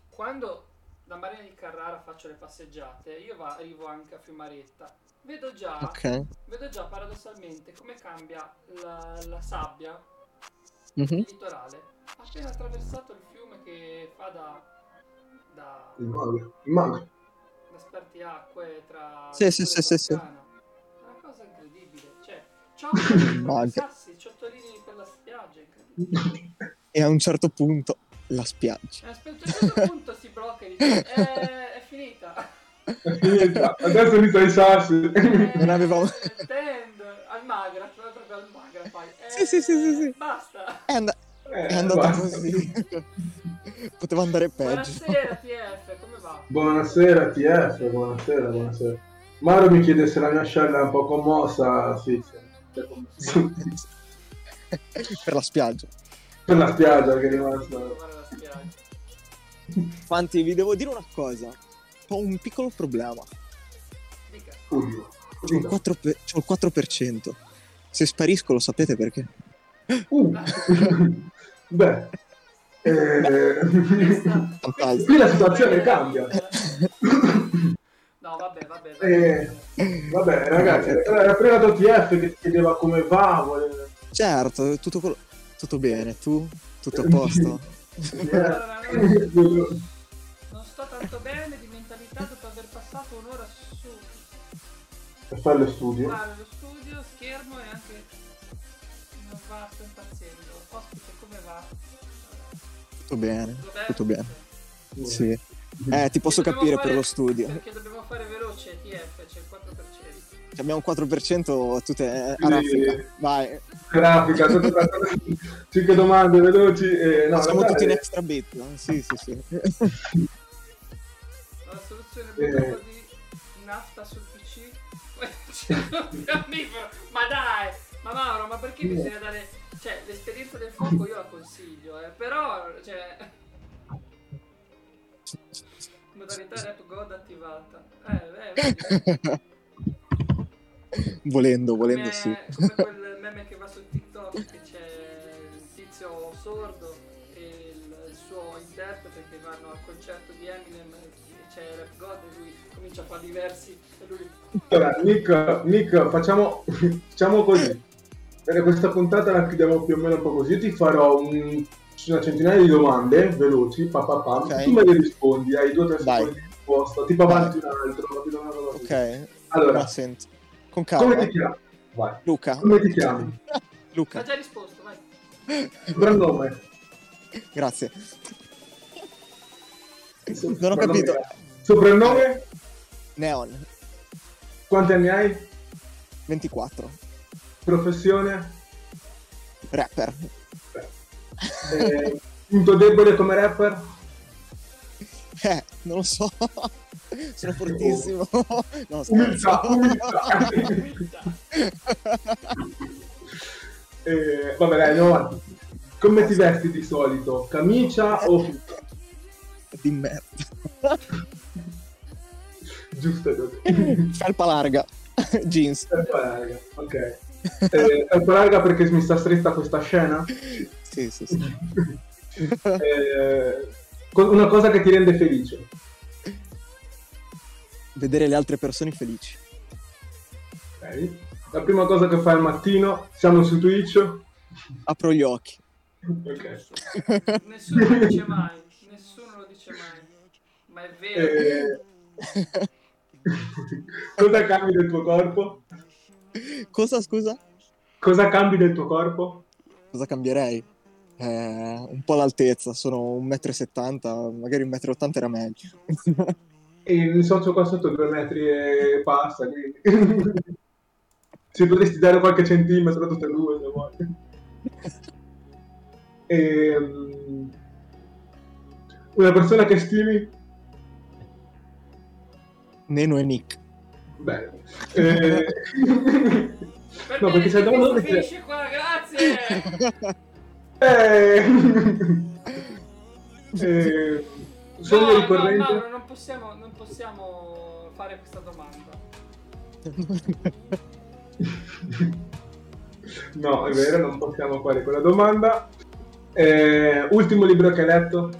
quando da Marina di Carrara faccio le passeggiate, io va- arrivo anche a Fiumaretta. Vedo già, ok. vedo già paradossalmente come cambia la, la sabbia Mhm. il litorale. Appena attraversato il fiume che fa da da, Il mago. Il mago. Spartiacque tra Sì, sì, e sì, sì, sì. È una cosa incredibile. Cioè, ciottolini per sassi, ciottolini per la spiaggia. E a un certo punto la spiaggia. E aspetta, a un certo punto si blocca e dice, "Eh, è finita. È finita. Adesso mi stai sassi. Eh, Non avevamo- Tend, al magra, proprio al magra fai. Eh, Sì, sì, sì, sì, sì. Basta. È, and- Eh, è andata basta. così. Poteva andare peggio. Buonasera TF? Buonasera TF, buonasera, buonasera. Mauro mi chiede se la mia scella è un po' commossa, sì, sì. per la spiaggia. per la spiaggia che è rimasta. Quanti, vi devo dire una cosa. Ho un piccolo problema. Oddio. C'ho il, 4 per- c'ho il 4%. Se sparisco lo sapete perché? Uh. Beh, eh, qui la situazione cambia. No, vabbè, vabbè. Eh, vabbè. Vabbè, ragazzi, era arrivato TF che ti chiedeva come va. vuole- Certo, tutto, quello- tutto bene. Tu? Tutto a posto? Allora, non, non sto tanto bene di mentalità dopo aver passato un'ora su Per fare lo studio. fare lo studio, schermo e anche non va, sto impazzendo. Ospite, come va? Tutto bene. Tutto bene? Tutto bene. Sì. Eh, ti posso capire fare- per lo studio. Perché dobbiamo fare veloce, TF, c'è il 4%. Abbiamo un 4% tutte eh, a Sì. raffica. Vai. Grafica, tutto tanto- cinque domande veloci. E, no, Siamo tutti in extra bit. no? Sì, sì, sì. La soluzione è un po' di nafta sul PC. Fiammifero. Ma dai! Ma Mauro, ma perché bisogna dare... Cioè, l'esperienza del fuoco io la consiglio, eh. Però, cioè... Modalità rap god attivata. Eh, eh, vedi? volendo, volendo come, sì. come quel meme che va su TikTok che c'è il tizio sordo e il, il suo interprete che vanno al concerto di Eminem e c'è Rap God e lui comincia a fare diversi e lui Allora, Nick, Nick, facciamo, facciamo così. Per questa puntata la chiudiamo più o meno un po' così. Io ti farò un- una centinaia di domande veloci, pa, pa, pa. Ok. tu me le rispondi, hai due o tre secondi di risposta, tipo avanti un altro. ti do una cosa così. Ok, Allora, ma sento. Con come calma. ti chiami? Vai. Luca. Come ti chiami? Luca, già risposto, vai. Soprannome. grazie. Non ho capito. Soprannome? Neon, Quanti anni hai? 24. Professione? Rapper. Eh, punto debole come rapper? Eh, non lo so. Sono fortissimo. No, Umiltà, umiltà. Eh, vabbè, dai, andiamo avanti. Come ti vesti di solito? Camicia o Di merda. giusto? Felpa larga. Jeans. Felpa larga, ok. Eh, felpa larga perché mi sta stretta questa scena? Sì, sì, sì. Eh, una cosa che ti rende felice? Vedere le altre persone felici. Ok. La prima cosa che fai al mattino? Siamo su Twitch? Apro gli occhi. Ok. Nessuno lo dice mai, nessuno lo dice mai. Ma è vero. Eh, cosa cambi del tuo corpo? Cosa, scusa? Cosa cambi del tuo corpo? Cosa cambierei? Eh, un po' l'altezza, sono 1,70 m, magari 1,80 m era meglio. E mi socio qua sotto due metri e passa, quindi... Se potresti dare qualche centimetro tutte e due, se vuoi. Ehm, Una persona che stimi? Neno e Nick. Bene. Eh, Perché, no, perché se mettere- finisce qua, grazie. Eh... eh... Sogno No, no, ricorrente? Mauro, non possiamo, non possiamo fare questa domanda. No, è vero, non possiamo fare quella domanda. Eh, ultimo libro che hai letto?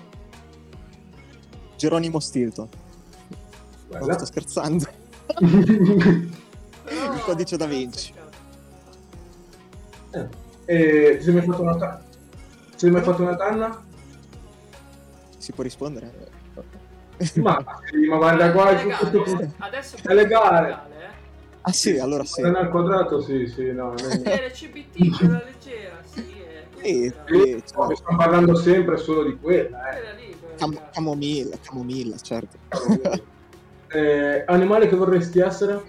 Geronimo Stilton. No, Guarda. sto scherzando. Il codice da Vinci. Eh, ti sei mai fatto una canna? Ti sei mai fatto una canna? Si può rispondere? Ma, sì, ma guarda qua, è legale. Adesso È legale. eh. Ah sì, allora sì. Non al quadrato, sì, sì, no. Eh, l'CBT, quella leggera, sì. È Sì, quella, sì, No, certo. stiamo parlando sempre solo di quella, eh. quella lì, quella Cam- legale. camomilla, camomilla, certo. Eh, animale che vorresti essere?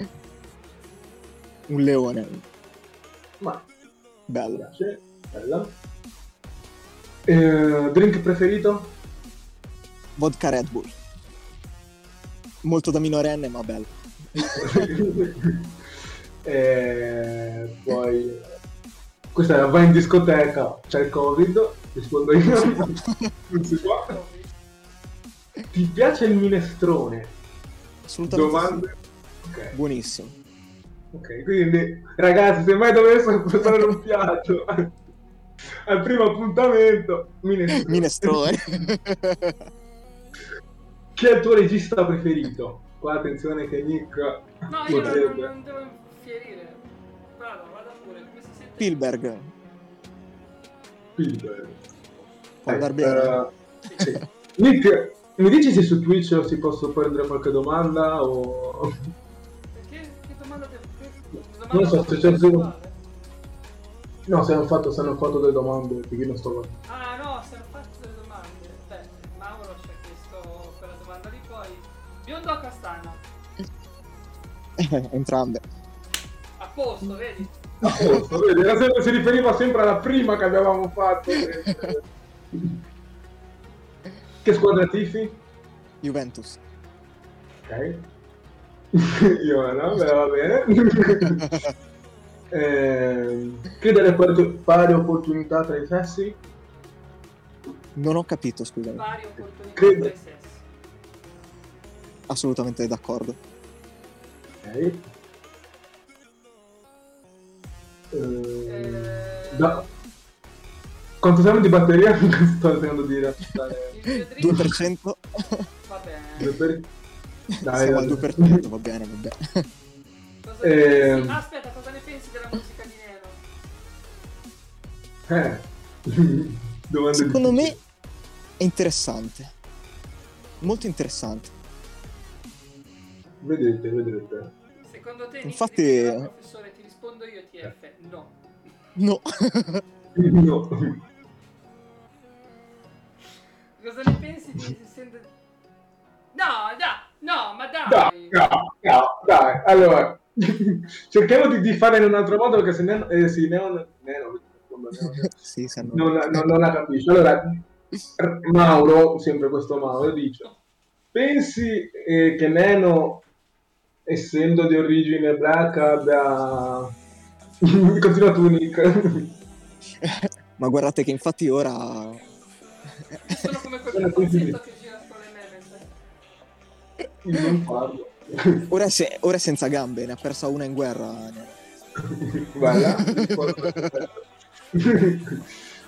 Un leone. Ma, Bello. piace, bella. Eh, drink preferito? Vodka Red Bull. Molto da minorenne, ma bello. Eh, poi questa è vai in discoteca, c'è il covid, rispondo io, non si può. Ti piace il minestrone? Assolutamente Domande? Sì. Buonissimo. ok, quindi ragazzi se mai dovessero portare un piatto al primo appuntamento, minestrone. Minestrone. Chi è il tuo regista preferito? Qua attenzione che Nick No, io non, non devo infierire. Vado, vada pure, come si sente? Spielberg. Spielberg. Può Eh, andar bene. eh, sì. Nick, mi dici se su Twitch si posso prendere qualche domanda o... Perché? Che domanda te che domanda Non so, se c'è solo- No, se hanno fatto, se hanno fatto delle domande, perché non sto guardando. Ah no, se hanno fatto delle domande. Beh, Mauro ci ha chiesto quella domanda lì poi. Biondo o castano? Entrambe. A posto, vedi? A posto, vedi, era sempre- si riferiva sempre alla prima che avevamo fatto. che squadra tifi? Juventus. Ok. Io no, beh, va bene. Ehm, Chiedere pari, pari opportunità tra i sessi? Non ho capito, scusami. Varie opportunità Credo. tra i sessi. Assolutamente d'accordo. Ok. Eh, Eh, da- Quanto siamo di batteria? Sto cercando di raccontare. Il mio drink 2%. va bene. Due per- Dai, Siamo al dai. 2%, va bene, va bene. Cosa ne pensi? Ah, aspetta, cosa ne pensi della musica di Neno? Eh. Secondo me difficili. è interessante. Molto interessante. Vedete, vedete. Secondo te Infatti- professore, ti rispondo io TF? No. No. No. Cosa ne pensi di essendo... No, dai, no, ma Dai, dai. no, no, dai. Allora, cerchiamo di, di fare in un altro modo perché se Neno, eh, sì, Neon, Neno, sì, se no. non, non, non la capisce. Allora, Mauro, sempre questo Mauro, dice, pensi eh, che Neno, essendo di origine ebraica, abbia... Continua tu, Nick. Ma guardate che infatti ora sai? Io non parlo. ora è, se- ora è senza gambe, ne ha persa una in guerra. Vai là.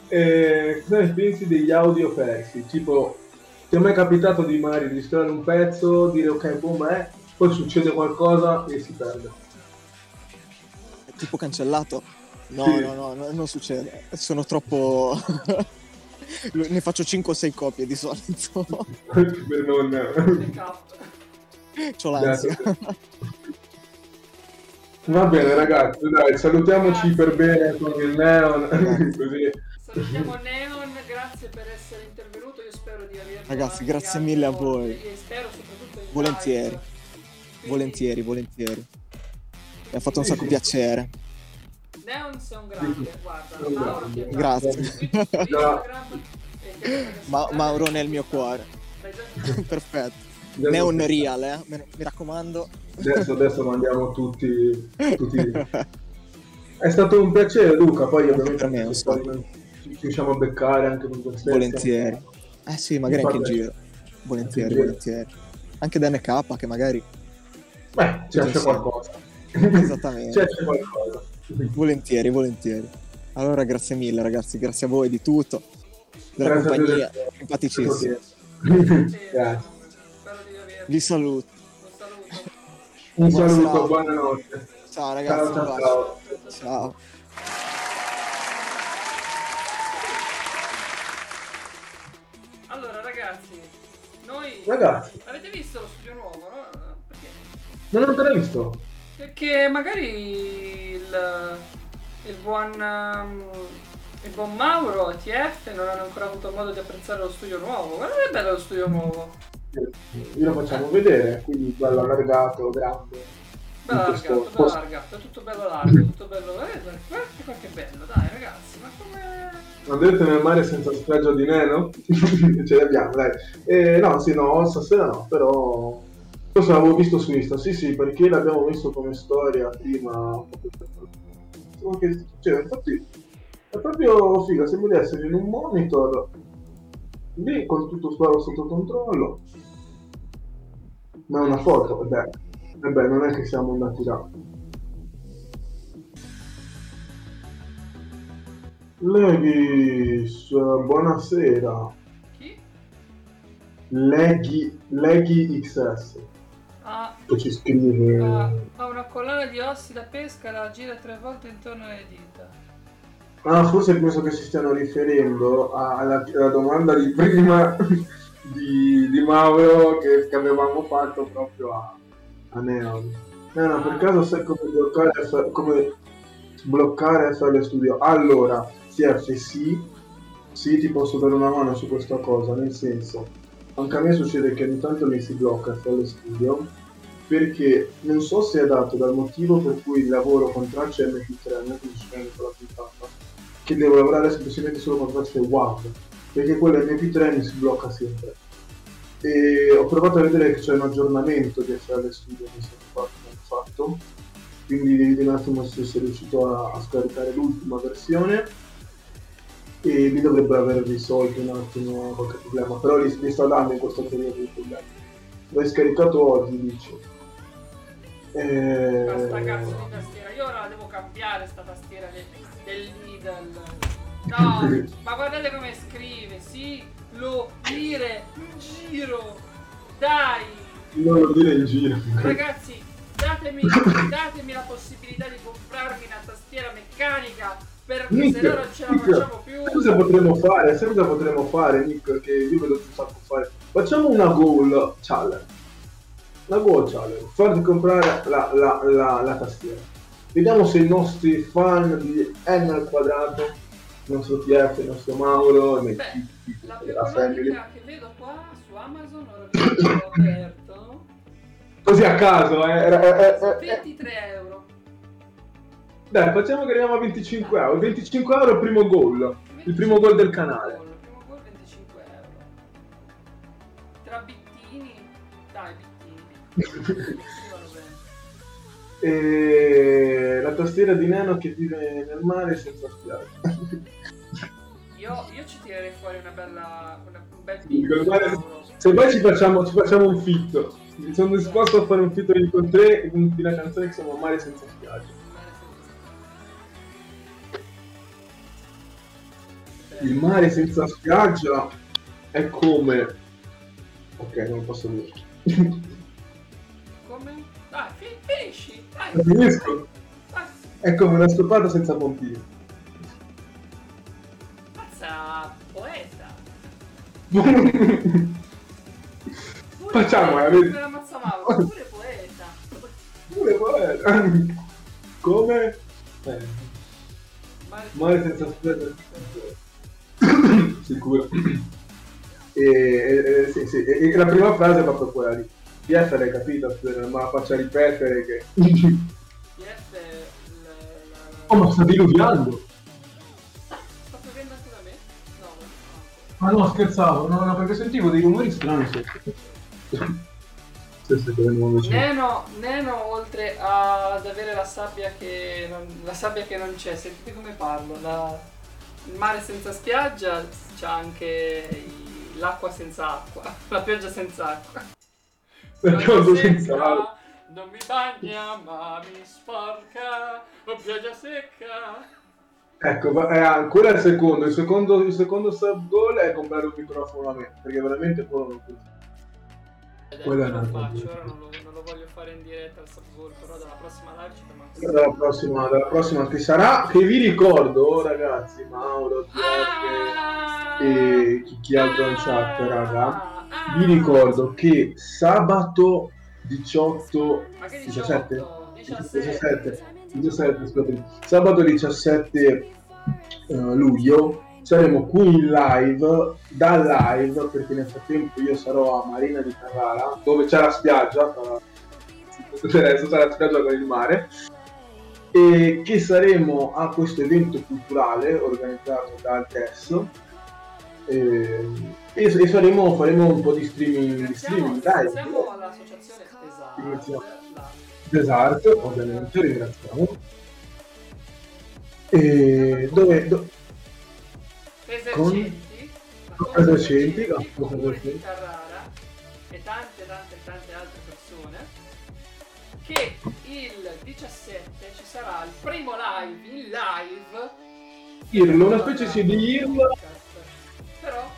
eh, cosa ne pensi degli audio persi? Tipo, ti è mai capitato di magari registrare un pezzo, dire ok, boom, è, poi succede qualcosa e si perde. È tipo cancellato? No, Sì. no, no, no, non succede. Sono troppo... ne faccio 5 o 6 copie di solito. per non... C'ho l'ansia. Va bene ragazzi, dai, salutiamoci per bene con il neon, così. Salutiamo Neon, grazie per essere intervenuto. Io spero di averlo Ragazzi, grazie mille a voi. E spero soprattutto in Volentieri. live. Quindi, volentieri, volentieri. Mi ha fatto un Sì, sacco sì. piacere. Neon sei un grande, guarda. Un Mauro grande. ti Grazie. Ma- Mauro nel mio cuore. Perfetto. Adesso- Neon real, eh? Mi raccomando. Adesso, adesso mandiamo tutti, tutti. È stato un piacere Luca, poi ovviamente per me, ci riusciamo a beccare anche con queste Volentieri. Eh sì, magari anche in giro. Volentieri, Anche volentieri. Anche da NK che magari... Beh, Insieme. qualcosa. Esattamente. Esce qualcosa. Volentieri, volentieri. Allora grazie mille ragazzi, grazie a voi di tutto. Della Grazie compagnia, simpaticissima. Grazie. Vi saluto. Un saluto. Buonanotte. Ciao ragazzi, Ciao, ciao, ciao. Ciao. Allora ragazzi, noi... Ragazzi, Avete visto lo studio nuovo, no? Perché? non ho ancora visto. Perché magari il, il buon um, il buon Mauro e TF non hanno ancora avuto modo di apprezzare lo studio nuovo. Guarda che bello lo studio nuovo. Io lo facciamo vedere, quindi bello allargato, grande. Bello allargato, bello allargato, è tutto bello largo, tutto bello. Guarda, guarda che qua che bello, dai ragazzi, ma come. Andrete nel mare senza spregio di neno? Ce l'abbiamo, dai. Eh, no, sì, no, stasera no, però... Questo l'avevo visto su Insta, sì, sì, perché l'abbiamo messo come storia prima. Che, cioè, infatti, è proprio figa, sembra di essere in un monitor, lì con tutto sparo sotto controllo. Ma è una foto, e beh, e beh, non è che siamo andati là. Levis, buonasera. Chi? Leghi, Leghi XS Ah, che ci scrive. ha, ha una collana di ossi da pesca, la gira tre volte intorno alle dita. Ah, forse penso che si stiano riferendo alla, alla domanda di prima di, di Mauro che, che avevamo fatto proprio a, a Neon. Neon, per caso sai come bloccare, come bloccare FL Studio? Allora, CF sì, sì, ti posso dare una mano su questa cosa, nel senso, anche a me succede che ogni tanto mi si blocca FL Studio perché non so se è dato dal motivo per cui lavoro con tracce MP3 non funziona con la puntata che devo lavorare semplicemente solo con tracce WAV perché quella MP3 mi si blocca sempre. E ho provato a vedere che c'è un aggiornamento di FL Studio che è stato fatto, quindi vedere un attimo se sei riuscito a, a scaricare l'ultima versione e lì dovrebbero aver risolto un attimo qualche problema però li, li sta dando in questo periodo di problemi. L'hai scaricato oggi dici eh... Basta cazzo di tastiera, io ora la devo cambiare sta tastiera del, del Lidl. No, ma guardate come scrive, sì, lo dire, giro, dai, Non lo dire in giro. Ragazzi, datemi, datemi la possibilità di comprarmi una tastiera meccanica perché se no non ce la facciamo cosa potremmo fare? Sai cosa potremmo fare, Nick? Che io vedo che sacco fare. Facciamo una goal challenge. Una goal challenge. Farti comprare la, la, la, la tastiera. Vediamo se i nostri fan di N al quadrato, il nostro TF, il nostro Mauro, Beh, la più la family. che vedo qua su Amazon, ora che l'ho aperto, Così a caso, eh. eh, eh, eh, eh. 23 euro. Dai, facciamo che arriviamo a 25 euro. 25 euro primo gol. Il primo gol del canale. Il primo gol 25 euro. Tra bittini, dai bittini. E la tastiera di Nano che vive nel mare senza spiaggia. Io, io ci tirerei fuori una bella, una, un bel guarda, Se poi ci facciamo, ci facciamo un fitto. Sono disposto a fare un fitto con tre di una canzone che si chiama Mare senza spiaggia. Il mare senza spiaggia è come. Ok, non posso dire. Come? Dai, fi- finisci, dai, finisco? dai. È come una stoppata senza pompino. Mazza, poeta. Pure Facciamo, poeta, eh, pure poeta. Pure poi. Come? Eh, mare senza spiaggia. Sicuro. E, sì, sì, e- e la prima frase è proprio quella lì. PF l'hai capito, la faccia ripetere che... PF, la, la, Oh, ma sta diluviando! Sta piovendo anche da me? No, no, no. Ma no, scherzavo, no, no, perché sentivo dei rumori strani sotto. Neno, Neno, oltre ad avere la sabbia che non, la sabbia che non c'è, sentite come parlo, la- il mare senza spiaggia c'ha anche i- l'acqua senza acqua, la pioggia senza acqua. Perché Pioggia senza l'acqua. Non mi bagna ma mi sporca, oh pioggia secca. Ecco, ma è ancora il secondo. Il secondo, il secondo sub goal è comprare un microfono a me, perché veramente quello non è è quello che una faccio, ora non lo, non lo voglio fare in diretta al subgoal, però dalla prossima live ci così. Dalla prossima, dalla prossima che sarà, che vi ricordo, ragazzi, Mauro, TF Ah! e chi, chi altro in chat, raga. Ah! Vi ricordo che sabato 18 Ma che 17? 18? 17, 17, scusate. sabato 17 eh, luglio saremo qui in live, da live, perché nel frattempo io sarò a Marina di Carrara, dove c'è la spiaggia, tra- c'è la spiaggia con il mare, e che saremo a questo evento culturale organizzato dal TES. E, e, faremo, faremo un po' di streaming, di streaming all'associazione Ringraziamo. Esatto. Desart, ovviamente, ringraziamo. E dove, do- Esercenti, con esercenti, Confesercenti. di Carrara e tante tante che il 17 ci sarà il primo live in live IRL, una specie sì di IRL. podcast. però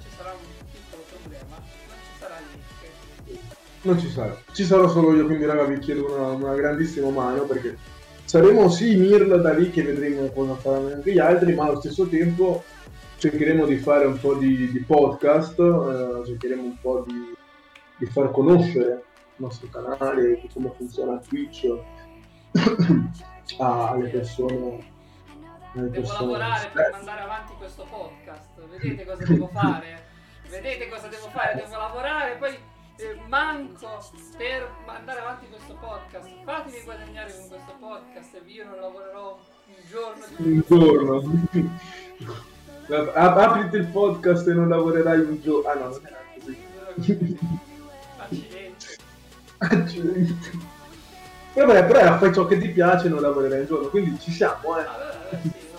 ci sarà un piccolo problema non ci sarà Nick Non ci sarà. Ci sarò solo io, quindi raga vi chiedo una, una grandissima mano perché saremo sì in IRL da lì che vedremo cosa faranno anche gli altri, ma allo stesso tempo cercheremo di fare un po' di, di podcast, eh, cercheremo un po' di, di far conoscere nostro canale, di come funziona Twitch alle persone. Alle devo persone lavorare per stesse. mandare avanti questo podcast vedete cosa devo fare vedete cosa devo fare devo lavorare poi eh, manco per mandare avanti questo podcast fatemi guadagnare con questo podcast e io non lavorerò un giorno un giorno. Ap- Apriti il podcast e non lavorerai un giorno. Ah no, non era così. Accidenti Accidenti. Vabbè, però fai ciò che ti piace e non lavorerai un giorno, quindi ci siamo, eh. allora eh, sì no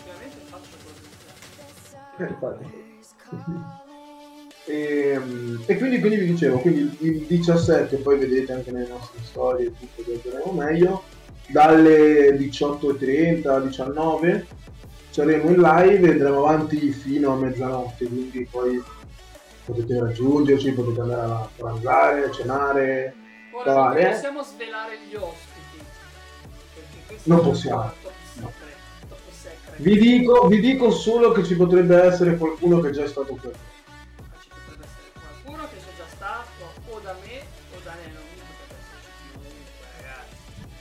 ovviamente faccio così Eh, infatti. E, mm, e quindi, quindi vi dicevo, quindi il 17 poi vedete anche nelle nostre storie tutto che vedremo meglio, dalle 18.30 alle 19 saremo in live e andremo avanti fino a mezzanotte, quindi poi potete raggiungerci, potete andare a pranzare, a cenare, Ora non possiamo svelare gli ospiti. Non possiamo. secret, secret. Vi dico, vi dico solo che ci potrebbe essere qualcuno che è già stato qui. Ci potrebbe essere qualcuno che c'è già stato o da me o da Neno.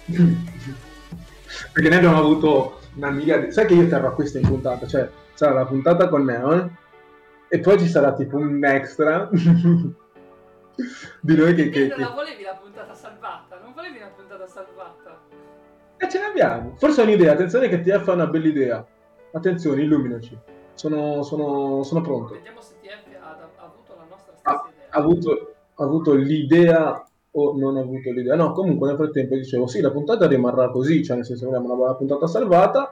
Potrebbe esserci. Perché noi abbiamo avuto una miriade. Sai che io terrò questa in puntata? Cioè, sarà la puntata con Neo, eh? E poi ci sarà tipo un extra di noi che. Che, non che... la volevi la puntata salvata? Non volevi una puntata salvata? Eh, ce l'abbiamo. Forse è un'idea. Attenzione, che TF ha una bella idea. Attenzione, illuminaci. Sono, sono, sono pronto. Vediamo se TF ha, ha avuto la nostra Ha, stessa idea. ha avuto, ha avuto l'idea o non ha avuto l'idea. No, comunque nel frattempo dicevo sì, la puntata rimarrà così, cioè nel senso abbiamo una bella puntata salvata,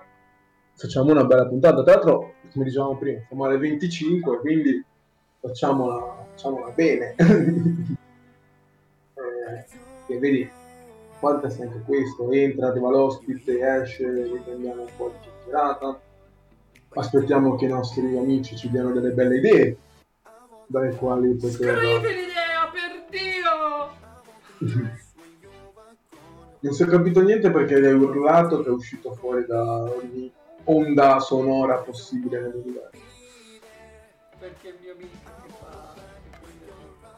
facciamo una bella puntata. Tra l'altro, come dicevamo prima, siamo alle 25, quindi facciamola, facciamola bene. eh, e vedi, quanto è anche questo, entra, arriva l'ospite, esce, riprendiamo un po' di chiacchierata. Aspettiamo che i nostri amici ci diano delle belle idee dalle quali poter... Scrivi l'idea, per Dio! Non si è capito niente perché hai urlato che è uscito fuori da ogni onda sonora possibile nell'universo. Perché il mio amico che fa...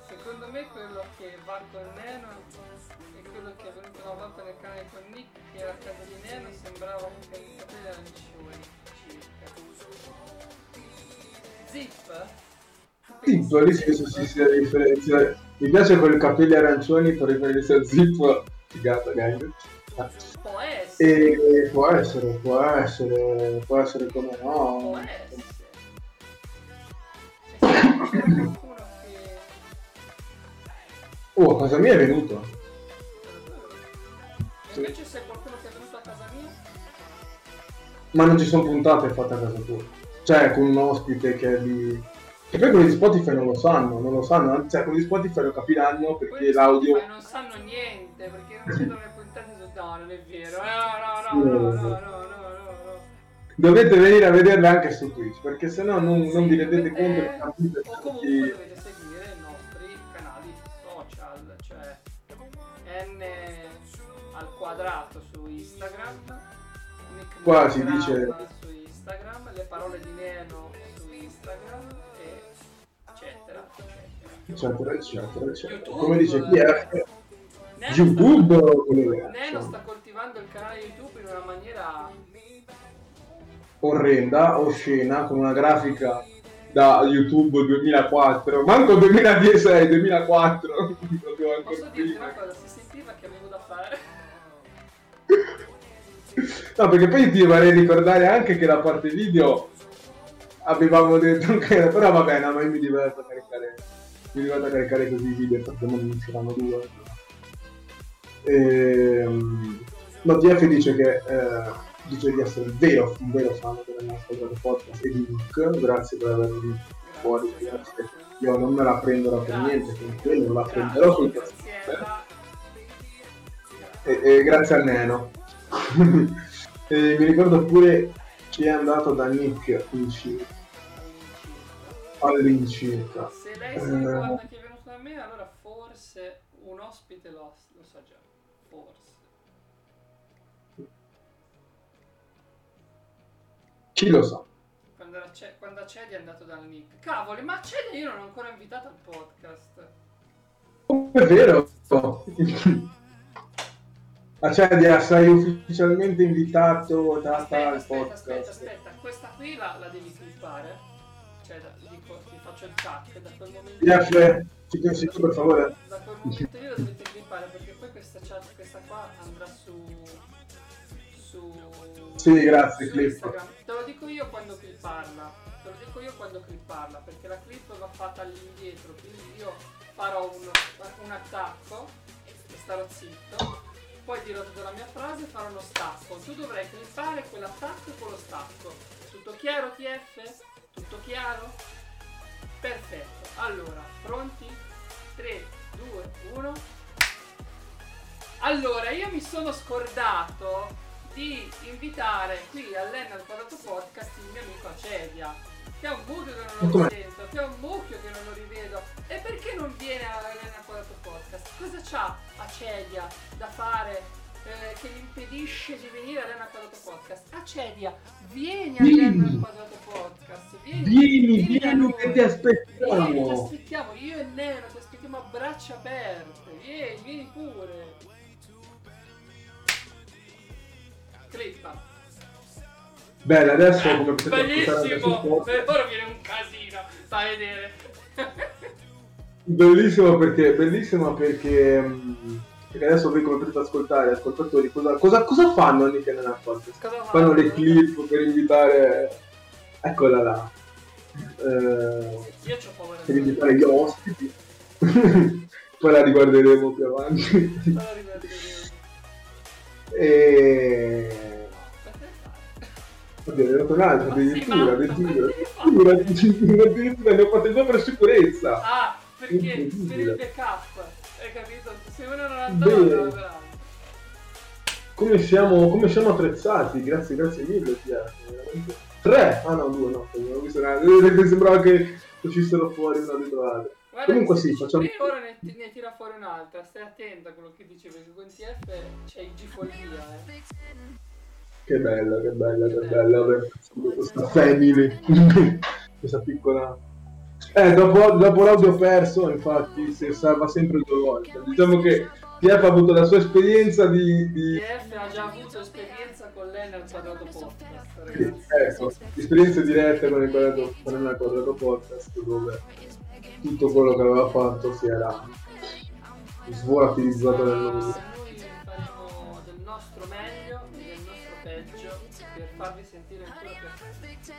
che Secondo me quello che va con Neno è quello che è venuto una volta nel canale con Nick, che era a casa di Neno, sembrava un capelli arancioni, circa. Zip? Zip, lì spesso si, si differenzia. Mi piace quei capelli arancioni per riferirsi a Zip. Figata, gang. Essere, E può essere, può essere, può essere come può no. essere. C'è qualcuno che... Oh, a casa mia è venuto. E invece se qualcuno che è venuto a casa mia, Ma non ci sono puntate fatte a casa tua. Cioè, con un ospite che è di... E poi quelli di Spotify non lo sanno, non lo sanno. Cioè, quelli di Spotify lo capiranno perché l'audio... Non sanno niente, perché non vedono le puntate su... No, non è vero. No, no, esatto. no, no, no, no, no, Dovete venire a vederla anche su Twitch, perché sennò non, sì, non vi rendete dovete... conto che. O comunque dovete seguire i nostri canali social, cioè N al quadrato su Instagram, Quasi dice su Instagram, le parole di Neno su Instagram eccetera, eccetera. Eccetera, eccetera, eccetera. YouTube, Come dice Pierre. è? YouTube sta- o quello che Neno è? sta coltivando il canale YouTube in una maniera Orrenda, oscena, con una grafica da YouTube 2004, manco 2016, 2004. Proprio Posso dirti una cosa, si sentiva che avevo da fare. No, perché poi ti vorrei ricordare anche che la parte video avevamo detto che però vabbè, no, ma io mi diverto a caricare mi diverto a caricare così i video perché non ne usciranno due. Ehm, no, TF dice che eh, dice di essere vero, un vero fan del nostro grande podcast e di Nick, grazie per avermi fuori, grazie. Io non me la prenderò per niente, quindi quello non la prenderò sul cazzo. E, e grazie a Neno. e mi ricordo pure che è andato da Nick in- all'incirca. Se lei si Eh. ricorda che è venuto da me, allora forse un ospite lo, Chi lo sa? Quando, era Ce- quando a Cedi è andato dal Nick. Cavoli, ma Cedi io non l'ho ancora invitato al podcast. Oh, è vero. Accedia, sei ufficialmente invitato da Aspetta, al aspetta, podcast. aspetta, aspetta. Questa qui la, la devi clippare. Cioè, da- dico, ti faccio il tac. Da quel momento TF, ci pensi tu per favore? da quel momento lì la dovete clippare perché poi questa chat, questa qua Sì, grazie, clip. Te lo dico io quando clipparla. Te lo dico io quando clipparla perché la clip va fatta all'indietro. Quindi io farò un, un attacco e starò zitto. Poi dirò tutta la mia frase e farò uno stacco. Tu dovrai clippare quell'attacco e quello stacco. Tutto chiaro TF? Tutto chiaro? Perfetto. Allora, pronti? 3, 2, 1. Allora, io mi sono scordato di invitare qui all'Enna al Quadrato Podcast il mio amico Acedia. Che è un mucchio che non lo risento, che è un mucchio che non lo rivedo. E perché non viene all'Arena Quadrato Podcast? Cosa c'ha a Celia da fare eh, che gli impedisce di venire all'Arena Quadrato Podcast? A Celia, vieni Vieni. all'Arena Quadrato Podcast. Vieni, Vieni, vieni noi. che ti Vieni, ti aspettiamo. aspettiamo, io e Nero ti aspettiamo a braccia aperte. Vieni, vieni pure. Clippa. Bene, adesso come potete Bellissimo! podcast, Eh, Ora viene un casino, fai vedere. Bellissimo perché, bellissimo perché, mh, perché adesso voi come potete ascoltare, ascoltatori, cosa, cosa, cosa fanno Nick e Nana Podcast? Cosa Fanno fai? le clip per invitare, eccola là, eh, Io c'ho paura per invitare gli ospiti. Poi la riguarderemo più avanti. Ora rivedremo. E... Oddio, ne ho fatto un altro, addirittura, addirittura. Addirittura, addirittura ne ho fatte due per sicurezza. Ah, perché? Per il backup. Hai capito? Se uno non non andava. Come siamo, come siamo attrezzati, grazie, grazie mille veramente. Tre! Ah no, due, no, non ho visto nada. Mi sembrava che uscissero fuori una dietro l'altra. Guarda Comunque che sì, facciamo- ora ne, ne tira fuori un'altra. Stai attenta a quello che dicevi, perché con TF c'è il G-follia, eh. Che bella, che bella, che bella aver questa family, questa piccola... Eh, dopo, dopo l'audio perso, infatti, si salva sempre due volte. Diciamo che Pier ha avuto la sua esperienza di... di... TF ha già avuto esperienza con lei nel quadrato podcast, ragazzi. ecco, esperienze dirette con il quadrato, con il quadrato podcast dove tutto quello che aveva fatto si era svolatilizzato nel mondo. noi faremo del nostro meglio e del nostro peggio per farvi sentire ancora perfetti.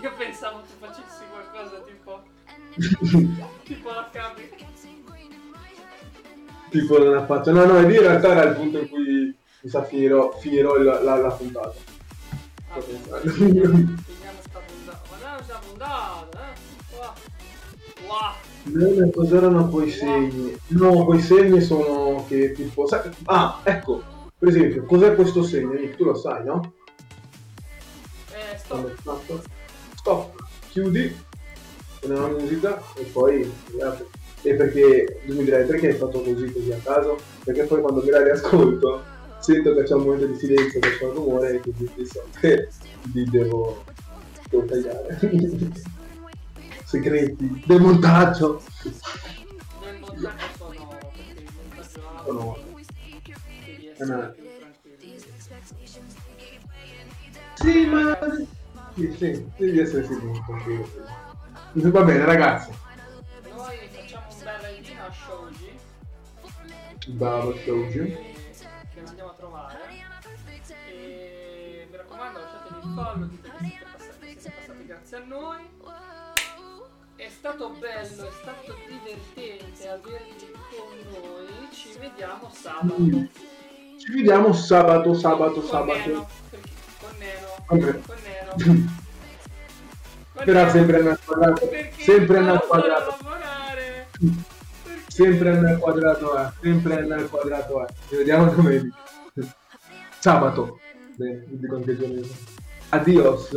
Io pensavo tu facessi qualcosa tipo. tipo la capi. tipo non ha fatto no no lì in realtà era il punto in cui mi sa finirò, finirò il- la, la puntata Ah, puntata, eh? Qua. Qua. Bene, cos'erano quei segni? No, quei segni sono che tipo... sai- Ah, ecco, per esempio, cos'è questo segno? Nick, tu lo sai, no? Eh, stop. Stop, chiudi, con una musica e poi. E perché, tu mi direi, perché hai fatto così così a caso? Perché poi quando mi la riascolto sento che c'è un momento di silenzio, che c'è un rumore e quindi so che li devo, devo tagliare. Segreti del montaggio. Nel montaggio sonoro, perché il montaggio devi essere più. Sì, ma... Sì, sì, devi essere sicuro. Va bene, ragazzi. Noi facciamo un bel raidino a Shoji Bravo, Shoji. che andiamo a trovare e mi raccomando lasciatevi il follow noi è stato bello è stato divertente avervi con noi ci vediamo sabato Mm. Ci vediamo sabato, sabato, sabato. Con Neno Ok. con Neno Con Però Neno. sempre nel quadrato. Sempre lavorare Perché? Sempre nel quadrato è. Sempre nel quadrato è. Ci vediamo domenica. Sabato. Vi dico anche giorno. Adios.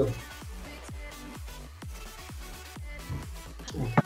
Thank you.